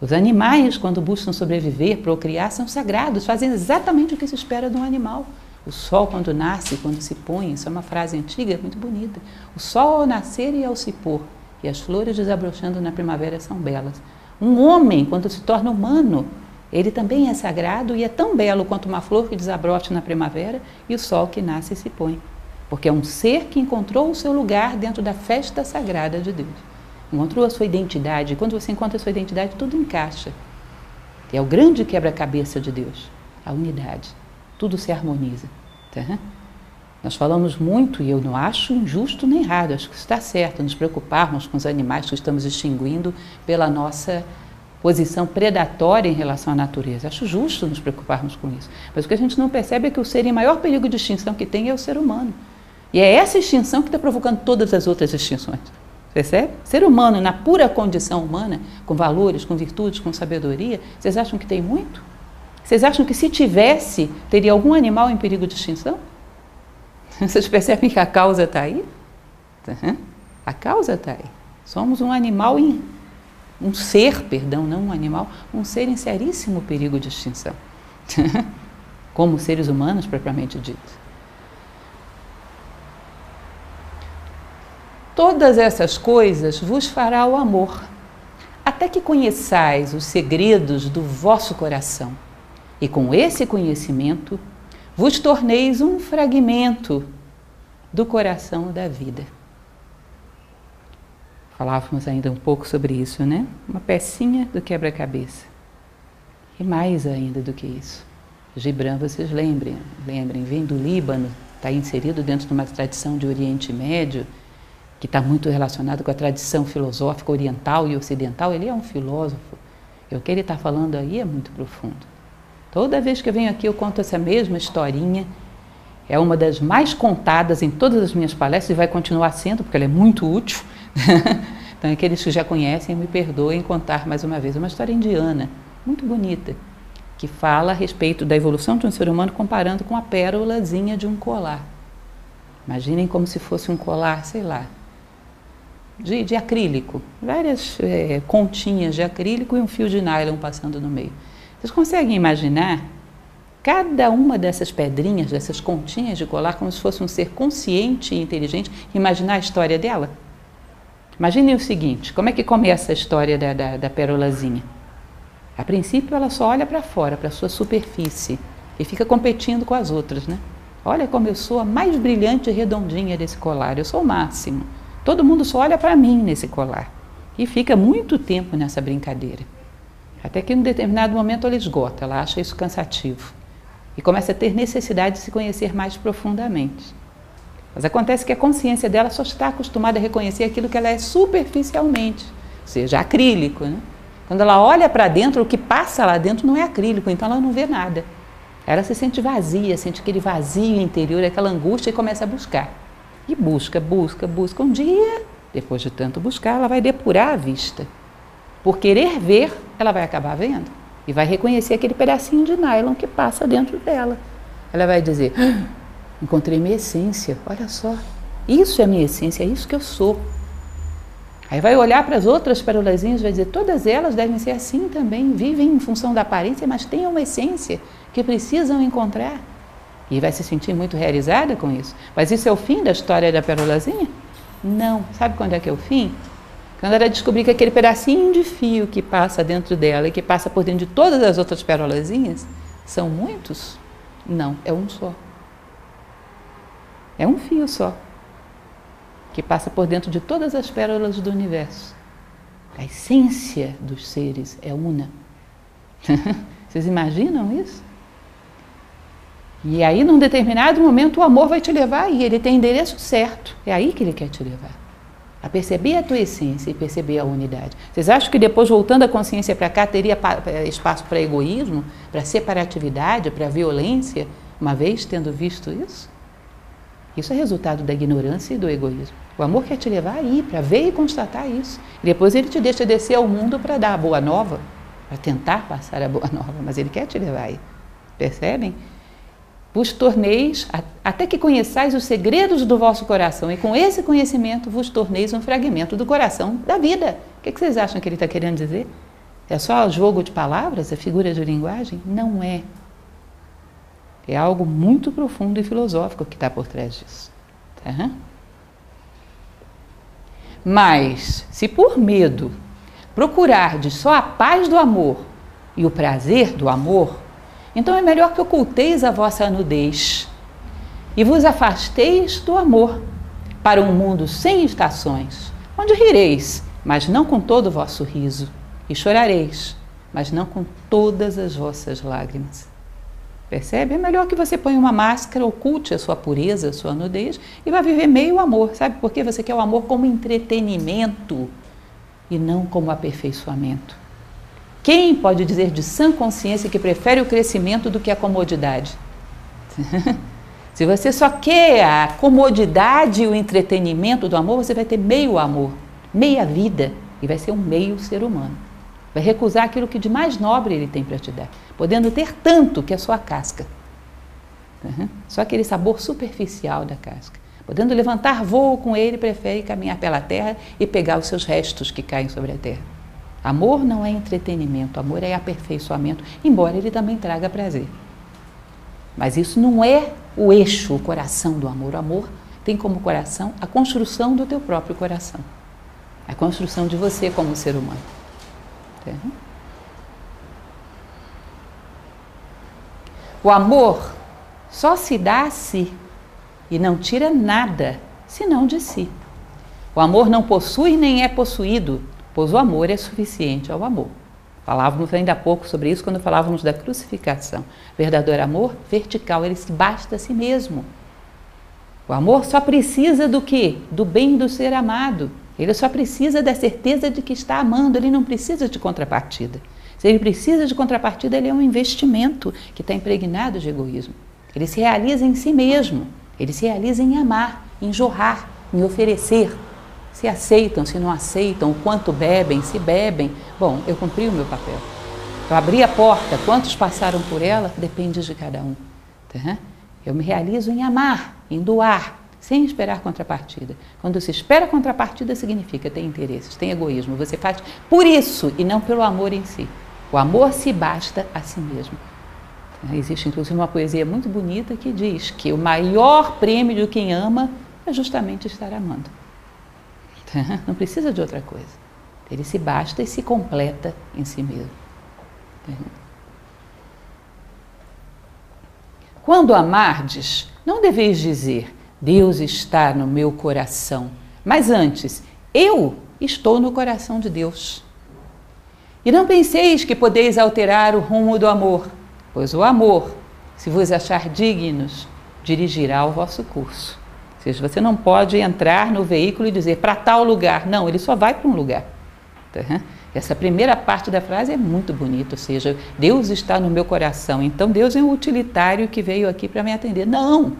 Os animais, quando buscam sobreviver, procriar, são sagrados, fazem exatamente o que se espera de um animal. O sol, quando nasce, quando se põe, isso é uma frase antiga, muito bonita. O sol ao nascer e ao se pôr, e as flores desabrochando na primavera são belas. Um homem, quando se torna humano, ele também é sagrado e é tão belo quanto uma flor que desabrocha na primavera e o sol que nasce e se põe. Porque é um ser que encontrou o seu lugar dentro da festa sagrada de Deus. Encontrou a sua identidade. Quando você encontra a sua identidade, tudo encaixa. É o grande quebra-cabeça de Deus, a unidade. Tudo se harmoniza. Tá? Nós falamos muito, e eu não acho injusto nem errado, acho que está certo, nos preocuparmos com os animais que estamos extinguindo pela nossa posição predatória em relação à natureza. Acho justo nos preocuparmos com isso. Mas o que a gente não percebe é que o ser em maior perigo de extinção que tem é o ser humano. E é essa extinção que está provocando todas as outras extinções. Percebe? Ser humano, na pura condição humana, com valores, com virtudes, com sabedoria, vocês acham que tem muito? Vocês acham que se tivesse, teria algum animal em perigo de extinção? Vocês percebem que a causa está aí? A causa está aí. Somos um animal, em, um ser, perdão, não um animal, um ser em seríssimo perigo de extinção. Como seres humanos, propriamente dito. Todas essas coisas vos fará o amor, até que conheçais os segredos do vosso coração, e com esse conhecimento vos torneis um fragmento do coração da vida. Falávamos ainda um pouco sobre isso, né? Uma pecinha do quebra-cabeça. E mais ainda do que isso. Gibran, vocês lembrem, lembrem, vem do Líbano, está inserido dentro de uma tradição de Oriente Médio, que está muito relacionado com a tradição filosófica oriental e ocidental, ele é um filósofo. E o que ele está falando aí é muito profundo. Toda vez que eu venho aqui, eu conto essa mesma historinha. É uma das mais contadas em todas as minhas palestras e vai continuar sendo, porque ela é muito útil. então, aqueles que já conhecem, me perdoem contar mais uma vez. É uma história indiana, muito bonita, que fala a respeito da evolução de um ser humano comparando com a pérolazinha de um colar. Imaginem como se fosse um colar, sei lá, de, de acrílico, várias é, continhas de acrílico e um fio de nylon passando no meio. Vocês conseguem imaginar cada uma dessas pedrinhas, dessas continhas de colar, como se fosse um ser consciente e inteligente, imaginar a história dela? Imaginem o seguinte: como é que começa a história da, da, da perolazinha? A princípio, ela só olha para fora, para sua superfície, e fica competindo com as outras, né? Olha como eu sou a mais brilhante e redondinha desse colar, eu sou o máximo. Todo mundo só olha para mim nesse colar. E fica muito tempo nessa brincadeira. Até que em um determinado momento ela esgota, ela acha isso cansativo. E começa a ter necessidade de se conhecer mais profundamente. Mas acontece que a consciência dela só está acostumada a reconhecer aquilo que ela é superficialmente, ou seja, acrílico. Né? Quando ela olha para dentro, o que passa lá dentro não é acrílico, então ela não vê nada. Ela se sente vazia, sente aquele vazio interior, aquela angústia e começa a buscar. E busca, busca, busca. Um dia, depois de tanto buscar, ela vai depurar a vista. Por querer ver, ela vai acabar vendo. E vai reconhecer aquele pedacinho de nylon que passa dentro dela. Ela vai dizer: ah, Encontrei minha essência, olha só. Isso é minha essência, é isso que eu sou. Aí vai olhar para as outras perolazinhas e vai dizer: todas elas devem ser assim também, vivem em função da aparência, mas têm uma essência que precisam encontrar. E vai se sentir muito realizada com isso. Mas isso é o fim da história da perolazinha? Não. Sabe quando é que é o fim? Quando ela descobrir que aquele pedacinho de fio que passa dentro dela e que passa por dentro de todas as outras perolazinhas são muitos? Não, é um só. É um fio só que passa por dentro de todas as pérolas do universo. A essência dos seres é una. Vocês imaginam isso? E aí, num determinado momento, o amor vai te levar e ele tem endereço certo. É aí que ele quer te levar. A perceber a tua essência e perceber a unidade. Vocês acham que depois, voltando a consciência para cá, teria espaço para egoísmo, para separatividade, para violência, uma vez tendo visto isso? Isso é resultado da ignorância e do egoísmo. O amor quer te levar aí, para ver e constatar isso. E depois ele te deixa descer ao mundo para dar a boa nova, para tentar passar a boa nova, mas ele quer te levar aí. Percebem? Vos torneis, até que conheçais os segredos do vosso coração, e com esse conhecimento vos torneis um fragmento do coração da vida. O que, vocês acham que ele está querendo dizer? É só jogo de palavras, é figura de linguagem? Não é. É algo muito profundo e filosófico que está por trás disso. Tá? Mas, se por medo procurardes só a paz do amor e o prazer do amor, então é melhor que oculteis a vossa nudez e vos afasteis do amor para um mundo sem estações, onde rireis, mas não com todo o vosso riso, e chorareis, mas não com todas as vossas lágrimas. Percebe? É melhor que você ponha uma máscara, oculte a sua pureza, a sua nudez e vá viver meio amor. Sabe por quê? Você quer o amor como entretenimento e não como aperfeiçoamento. Quem pode dizer de sã consciência que prefere o crescimento do que a comodidade? Se você só quer a comodidade e o entretenimento do amor, você vai ter meio amor, meia vida e vai ser um meio ser humano. Vai recusar aquilo que de mais nobre ele tem para te dar, podendo ter tanto que é sua casca. Uhum. Só aquele sabor superficial da casca. Podendo levantar voo com ele, prefere caminhar pela terra e pegar os seus restos que caem sobre a terra. Amor não é entretenimento, amor é aperfeiçoamento, embora ele também traga prazer. Mas isso não é o eixo, o coração do amor. O amor tem como coração a construção do teu próprio coração, a construção de você como ser humano. O amor só se dá a si e não tira nada senão de si. O amor não possui nem é possuído, pois o amor é suficiente ao amor. Falávamos ainda há pouco sobre isso quando falávamos da crucificação. Verdadeiro amor vertical, ele se basta a si mesmo. O amor só precisa do que? Do bem do ser amado. Ele só precisa da certeza de que está amando, ele não precisa de contrapartida. Se ele precisa de contrapartida, ele é um investimento que está impregnado de egoísmo. Ele se realiza em si mesmo, ele se realiza em amar, em jorrar, em oferecer. Se aceitam, se não aceitam, o quanto bebem, se bebem. Bom, eu cumpri o meu papel. Eu abri a porta, quantos passaram por ela, depende de cada um. Tá? Eu me realizo em amar, em doar, sem esperar contrapartida. Quando se espera contrapartida, significa tem interesses, tem egoísmo. Você faz por isso e não pelo amor em si. O amor se basta a si mesmo. Existe inclusive uma poesia muito bonita que diz que o maior prêmio de quem ama é justamente estar amando. Não precisa de outra coisa. Ele se basta e se completa em si mesmo. Quando amardes, não deveis dizer Deus está no meu coração. Mas antes, eu estou no coração de Deus. E não penseis que podeis alterar o rumo do amor, pois o amor, se vos achar dignos, dirigirá o vosso curso. Seja, você não pode entrar no veículo e dizer para tal lugar. Não, ele só vai para um lugar. Tá? Essa primeira parte da frase é muito bonita, ou seja, Deus está no meu coração. Então Deus é um utilitário que veio aqui para me atender. Não!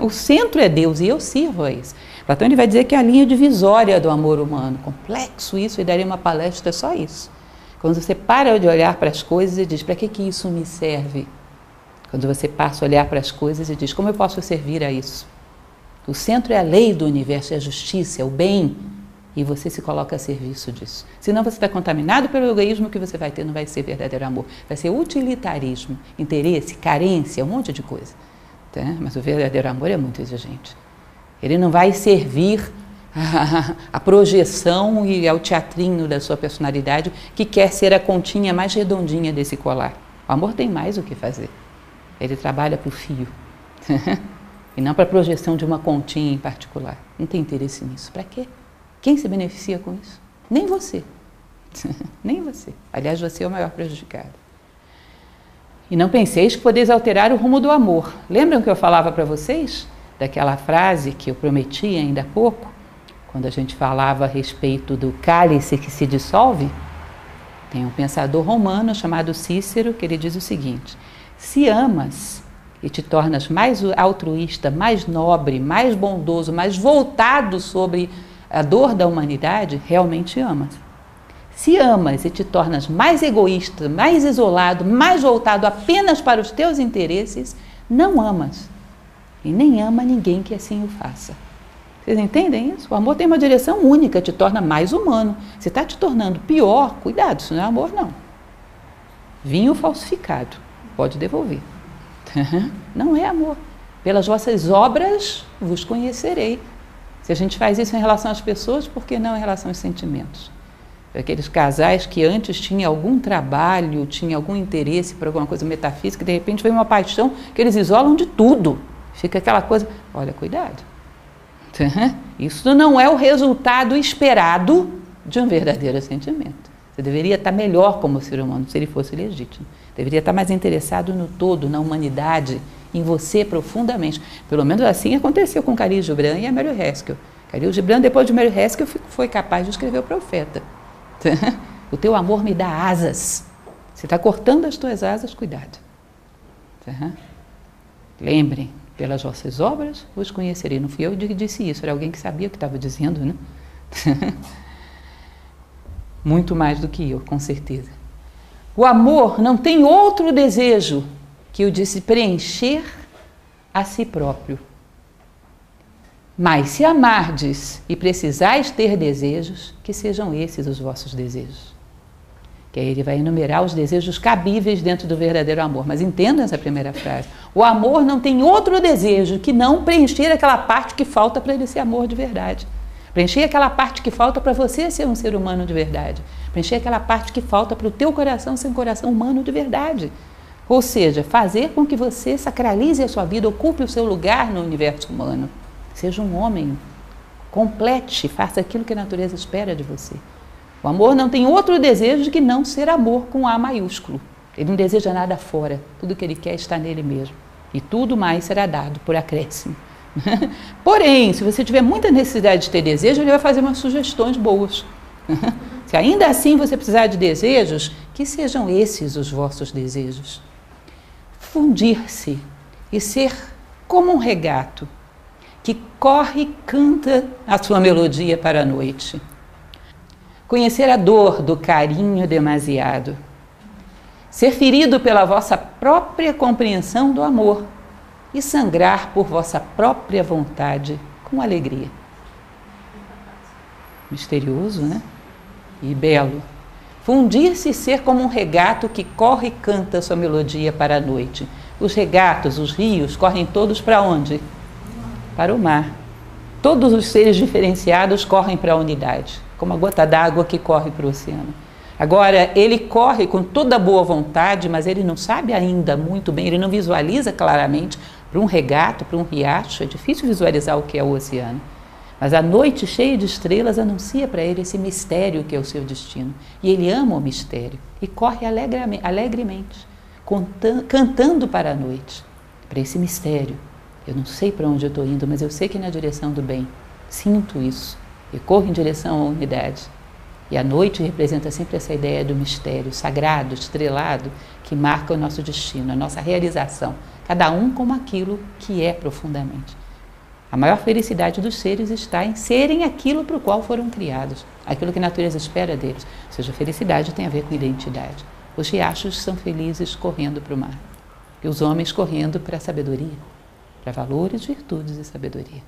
O centro é Deus e eu sirvo a isso. Platão ele vai dizer que é a linha divisória do amor humano. Complexo isso e daria uma palestra só isso. Quando você para de olhar para as coisas e diz: para que, que isso me serve? Quando você passa a olhar para as coisas e diz: como eu posso servir a isso? O centro é a lei do universo, é a justiça, é o bem. E você se coloca a serviço disso. Senão você está contaminado pelo egoísmo que você vai ter, não vai ser verdadeiro amor. Vai ser utilitarismo, interesse, carência, um monte de coisa. Tá? Mas o verdadeiro amor é muito exigente. Ele não vai servir a, projeção e ao teatrinho da sua personalidade que quer ser a continha mais redondinha desse colar. O amor tem mais o que fazer. Ele trabalha para o fio. e não para a projeção de uma continha em particular. Não tem interesse nisso. Para quê? Quem se beneficia com isso? Nem você. Nem você. Aliás, você é o maior prejudicado. E não penseis que podeis alterar o rumo do amor. Lembram que eu falava para vocês daquela frase que eu prometi ainda há pouco, quando a gente falava a respeito do cálice que se dissolve? Tem um pensador romano chamado Cícero que ele diz o seguinte: se amas e te tornas mais altruísta, mais nobre, mais bondoso, mais voltado sobre a dor da humanidade, realmente amas. Se amas e te tornas mais egoísta, mais isolado, mais voltado apenas para os teus interesses, não amas. E nem ama ninguém que assim o faça. Vocês entendem isso? O amor tem uma direção única, te torna mais humano. Se está te tornando pior, cuidado, isso não é amor, não. Vinho falsificado, pode devolver. Não é amor. Pelas vossas obras vos conhecerei. Se a gente faz isso em relação às pessoas, por que não em relação aos sentimentos? Aqueles casais que antes tinham algum trabalho, tinham algum interesse por alguma coisa metafísica, de repente vem uma paixão que eles isolam de tudo. Fica aquela coisa, olha, cuidado. Isso não é o resultado esperado de um verdadeiro sentimento. Você deveria estar melhor como ser humano se ele fosse legítimo. Deveria estar mais interessado no todo, na humanidade, em você profundamente. Pelo menos assim aconteceu com Khalil Gibran e a Mary Haskell. Khalil Gibran, depois de Mary Haskell, foi capaz de escrever o Profeta. O teu amor me dá asas. Você está cortando as tuas asas, cuidado. Lembrem, pelas vossas obras os conhecerei. Não fui eu que disse isso, era alguém que sabia o que estava dizendo, né? Muito mais do que eu, com certeza. O amor não tem outro desejo que o de se preencher a si próprio. Mas se amardes e precisais ter desejos, que sejam esses os vossos desejos. Que aí ele vai enumerar os desejos cabíveis dentro do verdadeiro amor. Mas entenda essa primeira frase. O amor não tem outro desejo que não preencher aquela parte que falta para ele ser amor de verdade. Preencher aquela parte que falta para você ser um ser humano de verdade. Preencher aquela parte que falta para o teu coração ser um coração humano de verdade. Ou seja, fazer com que você sacralize a sua vida, ocupe o seu lugar no universo humano. Seja um homem, complete, faça aquilo que a natureza espera de você. O amor não tem outro desejo que não ser amor com A maiúsculo. Ele não deseja nada fora, tudo que ele quer está nele mesmo. E tudo mais será dado por acréscimo. Porém, se você tiver muita necessidade de ter desejo, ele vai fazer umas sugestões boas. se ainda assim você precisar de desejos, que sejam esses os vossos desejos. Fundir-se e ser como um regato que corre e canta a sua melodia para a noite. Conhecer a dor do carinho demasiado. Ser ferido pela vossa própria compreensão do amor e sangrar por vossa própria vontade com alegria. Misterioso, né? E belo. Fundir-se e ser como um regato que corre e canta sua melodia para a noite. Os regatos, os rios, correm todos para onde? Para o mar. Todos os seres diferenciados correm para a unidade, como a gota d'água que corre para o oceano. Agora, ele corre com toda boa vontade, mas ele não sabe ainda muito bem, ele não visualiza claramente para um regato, para um riacho, é difícil visualizar o que é o oceano. Mas a noite cheia de estrelas anuncia para ele esse mistério que é o seu destino. E ele ama o mistério e corre alegremente, cantando para a noite, para esse mistério. Eu não sei para onde eu estou indo, mas eu sei que é na direção do bem. Sinto isso e corro em direção à unidade. E a noite representa sempre essa ideia do mistério sagrado, estrelado, que marca o nosso destino, a nossa realização cada um como aquilo que é profundamente. A maior felicidade dos seres está em serem aquilo para o qual foram criados, aquilo que a natureza espera deles. Ou seja, felicidade tem a ver com identidade. Os riachos são felizes correndo para o mar, e os homens correndo para a sabedoria, para valores, virtudes e sabedoria.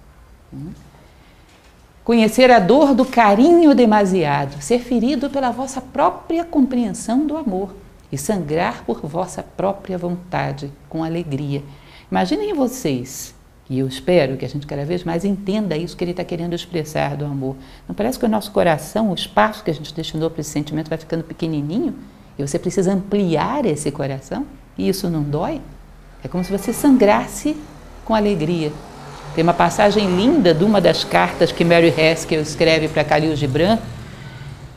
Hum? Conhecer a dor do carinho demasiado, ser ferido pela vossa própria compreensão do amor e sangrar por vossa própria vontade, com alegria. Imaginem vocês, e eu espero que a gente cada vez mais entenda isso que ele está querendo expressar do amor. Não parece que o nosso coração, o espaço que a gente destinou para esse sentimento vai ficando pequenininho? E você precisa ampliar esse coração? E isso não dói? É como se você sangrasse com alegria. Tem uma passagem linda de uma das cartas que Mary Haskell escreve para Khalil Gibran,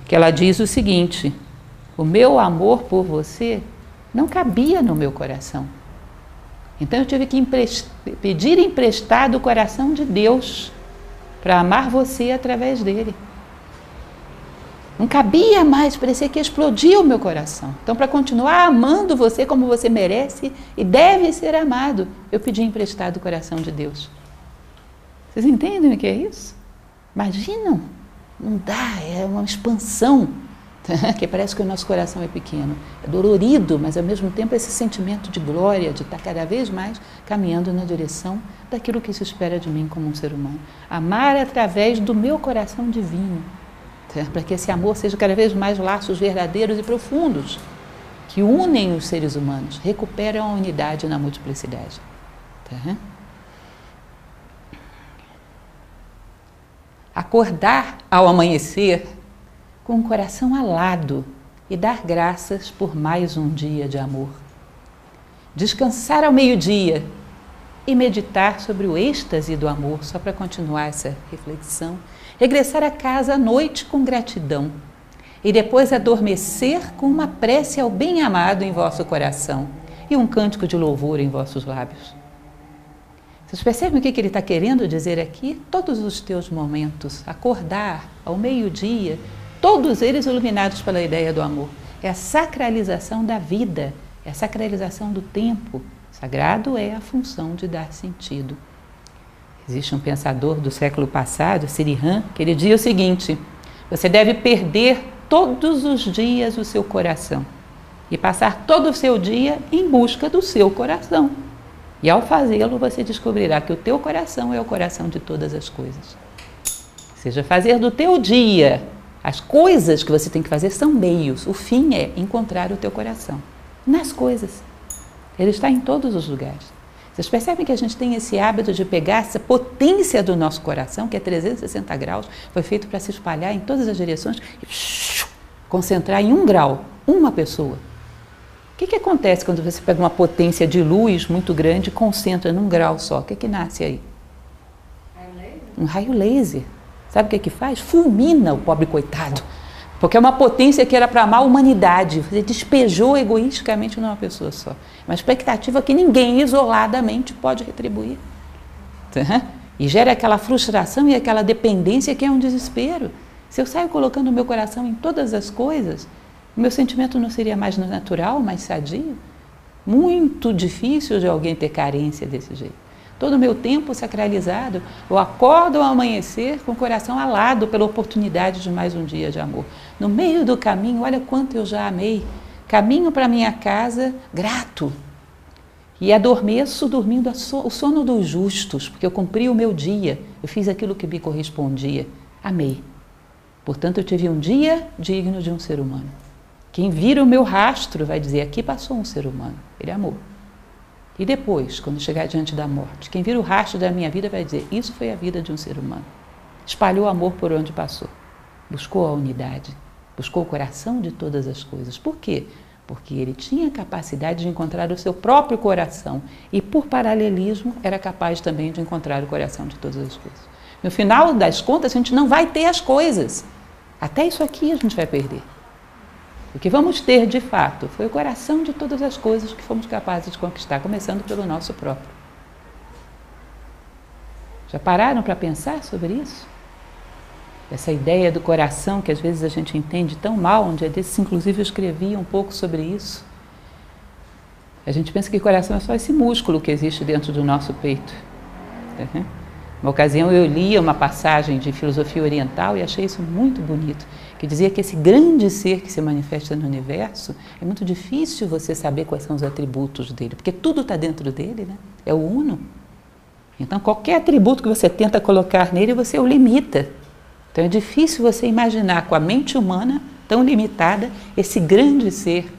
que ela diz o seguinte: o meu amor por você não cabia no meu coração. Então eu tive que pedir emprestado o coração de Deus para amar você através dele. Não cabia mais, parecia que explodia o meu coração. Então, para continuar amando você como você merece e deve ser amado, eu pedi emprestado o coração de Deus. Vocês entendem o que é isso? Imaginam? Não dá, é uma expansão que parece que o nosso coração é pequeno. É dolorido, mas ao mesmo tempo esse sentimento de glória, de estar cada vez mais caminhando na direção daquilo que se espera de mim como um ser humano. Amar através do meu coração divino, para que esse amor seja cada vez mais laços verdadeiros e profundos, que unem os seres humanos, recuperam a unidade na multiplicidade. Tá? Acordar ao amanhecer com o coração alado e dar graças por mais um dia de amor. Descansar ao meio-dia e meditar sobre o êxtase do amor, só para continuar essa reflexão. Regressar a casa à noite com gratidão e depois adormecer com uma prece ao bem-amado em vosso coração e um cântico de louvor em vossos lábios. Vocês percebem o que ele está querendo dizer aqui? Todos os teus momentos, acordar ao meio-dia, todos eles iluminados pela ideia do amor. É a sacralização da vida, é a sacralização do tempo. Sagrado é a função de dar sentido. Existe um pensador do século passado, Sirihan, que ele diz o seguinte: você deve perder todos os dias o seu coração e passar todo o seu dia em busca do seu coração. E ao fazê-lo, você descobrirá que o teu coração é o coração de todas as coisas. Ou seja, fazer do teu dia as coisas que você tem que fazer são meios. O fim é encontrar o teu coração nas coisas. Ele está em todos os lugares. Vocês percebem que a gente tem esse hábito de pegar essa potência do nosso coração, que é 360 graus, foi feito para se espalhar em todas as direções e concentrar em um grau, uma pessoa. O que, que acontece quando você pega uma potência de luz muito grande e concentra num grau só? O que, que nasce aí? Um raio laser. Sabe o que, que faz? Fulmina o pobre coitado. Porque é uma potência que era para amar a humanidade. Você despejou egoisticamente numa pessoa só. Uma expectativa que ninguém isoladamente pode retribuir. Tá? E gera aquela frustração e aquela dependência que é um desespero. Se eu saio colocando o meu coração em todas as coisas, meu sentimento não seria mais natural, mais sadio? Muito difícil de alguém ter carência desse jeito todo o meu tempo sacralizado, eu acordo ao amanhecer com o coração alado pela oportunidade de mais um dia de amor. No meio do caminho, olha quanto eu já amei. Caminho para minha casa grato. E adormeço dormindo o sono dos justos, porque eu cumpri o meu dia, eu fiz aquilo que me correspondia. Amei. Portanto, eu tive um dia digno de um ser humano. Quem vira o meu rastro vai dizer: aqui passou um ser humano. Ele amou. E depois, quando chegar diante da morte, quem vira o rastro da minha vida vai dizer: Isso foi a vida de um ser humano. Espalhou amor por onde passou. Buscou a unidade. Buscou o coração de todas as coisas. Por quê? Porque ele tinha capacidade de encontrar o seu próprio coração e, por paralelismo, era capaz também de encontrar o coração de todas as coisas. No final das contas, a gente não vai ter as coisas. Até isso aqui a gente vai perder. O que vamos ter de fato foi o coração de todas as coisas que fomos capazes de conquistar, começando pelo nosso próprio. Já pararam para pensar sobre isso? Essa ideia do coração que às vezes a gente entende tão mal, um dia desses, inclusive, eu escrevi um pouco sobre isso. A gente pensa que coração é só esse músculo que existe dentro do nosso peito. Uma ocasião eu li uma passagem de filosofia oriental e achei isso muito bonito, que dizia que esse grande ser que se manifesta no universo é muito difícil você saber quais são os atributos dele, porque tudo está dentro dele, né? É o uno. Então qualquer atributo que você tenta colocar nele, você o limita. Então é difícil você imaginar com a mente humana tão limitada esse grande ser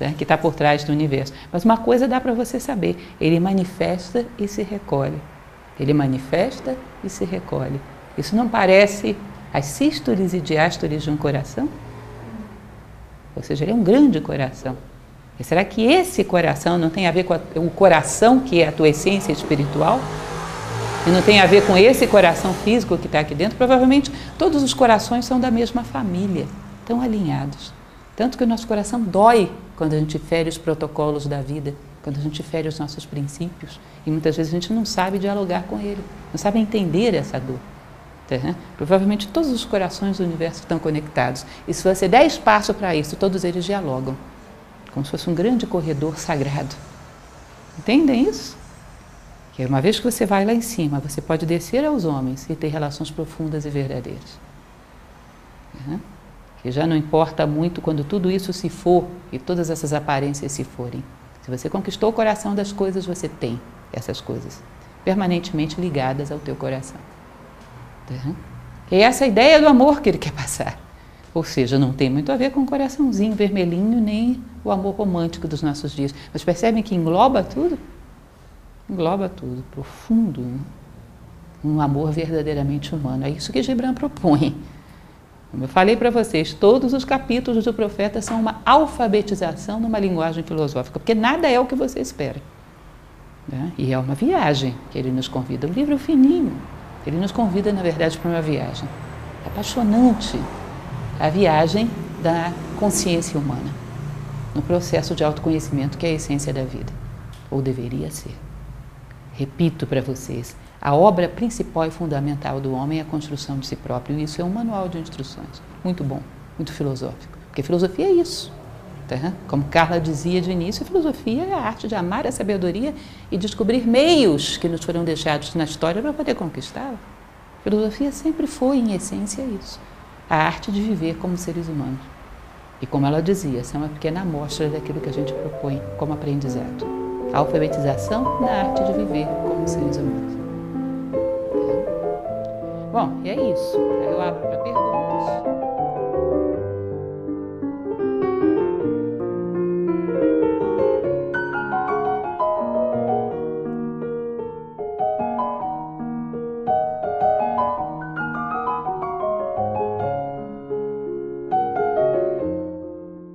né, que está por trás do universo. Mas uma coisa dá para você saber: ele manifesta e se recolhe. Ele manifesta e se recolhe. Isso não parece as sístoles e diástoles de um coração? Ou seja, ele é um grande coração. E será que esse coração não tem a ver com a, o coração que é a tua essência espiritual? E não tem a ver com esse coração físico que está aqui dentro? Provavelmente todos os corações são da mesma família, estão alinhados. Tanto que o nosso coração dói quando a gente fere os protocolos da vida quando a gente fere os nossos princípios e muitas vezes a gente não sabe dialogar com ele, não sabe entender essa dor. Tá? Provavelmente todos os corações do universo estão conectados. E se você der espaço para isso, todos eles dialogam, como se fosse um grande corredor sagrado. Entendem isso? Que uma vez que você vai lá em cima, você pode descer aos homens e ter relações profundas e verdadeiras. Tá? Que já não importa muito quando tudo isso se for e todas essas aparências se forem. Se você conquistou o coração das coisas, você tem essas coisas permanentemente ligadas ao teu coração. Tá? É essa ideia do amor que ele quer passar. Ou seja, não tem muito a ver com o coraçãozinho vermelhinho, nem o amor romântico dos nossos dias. Mas percebem que engloba tudo? Engloba tudo, profundo. Né? Um amor verdadeiramente humano. É isso que Gibran propõe. Como eu falei para vocês, todos os capítulos do profeta são uma alfabetização numa linguagem filosófica, porque nada é o que você espera. Né? E é uma viagem que ele nos convida. Um livro fininho. Ele nos convida, na verdade, para uma viagem. É apaixonante a viagem da consciência humana, no processo de autoconhecimento que é a essência da vida, ou deveria ser. Repito para vocês, a obra principal e fundamental do homem é a construção de si próprio, e isso é um manual de instruções. Muito bom, muito filosófico. Porque filosofia é isso. Tá? Como Carla dizia de início, a filosofia é a arte de amar a sabedoria e descobrir meios que nos foram deixados na história para poder conquistá-la. Filosofia sempre foi, em essência, isso. A arte de viver como seres humanos. E como ela dizia, essa é uma pequena amostra daquilo que a gente propõe como aprendizado a alfabetização na arte de viver como seres humanos. Bom, e é isso. Eu abro para perguntas.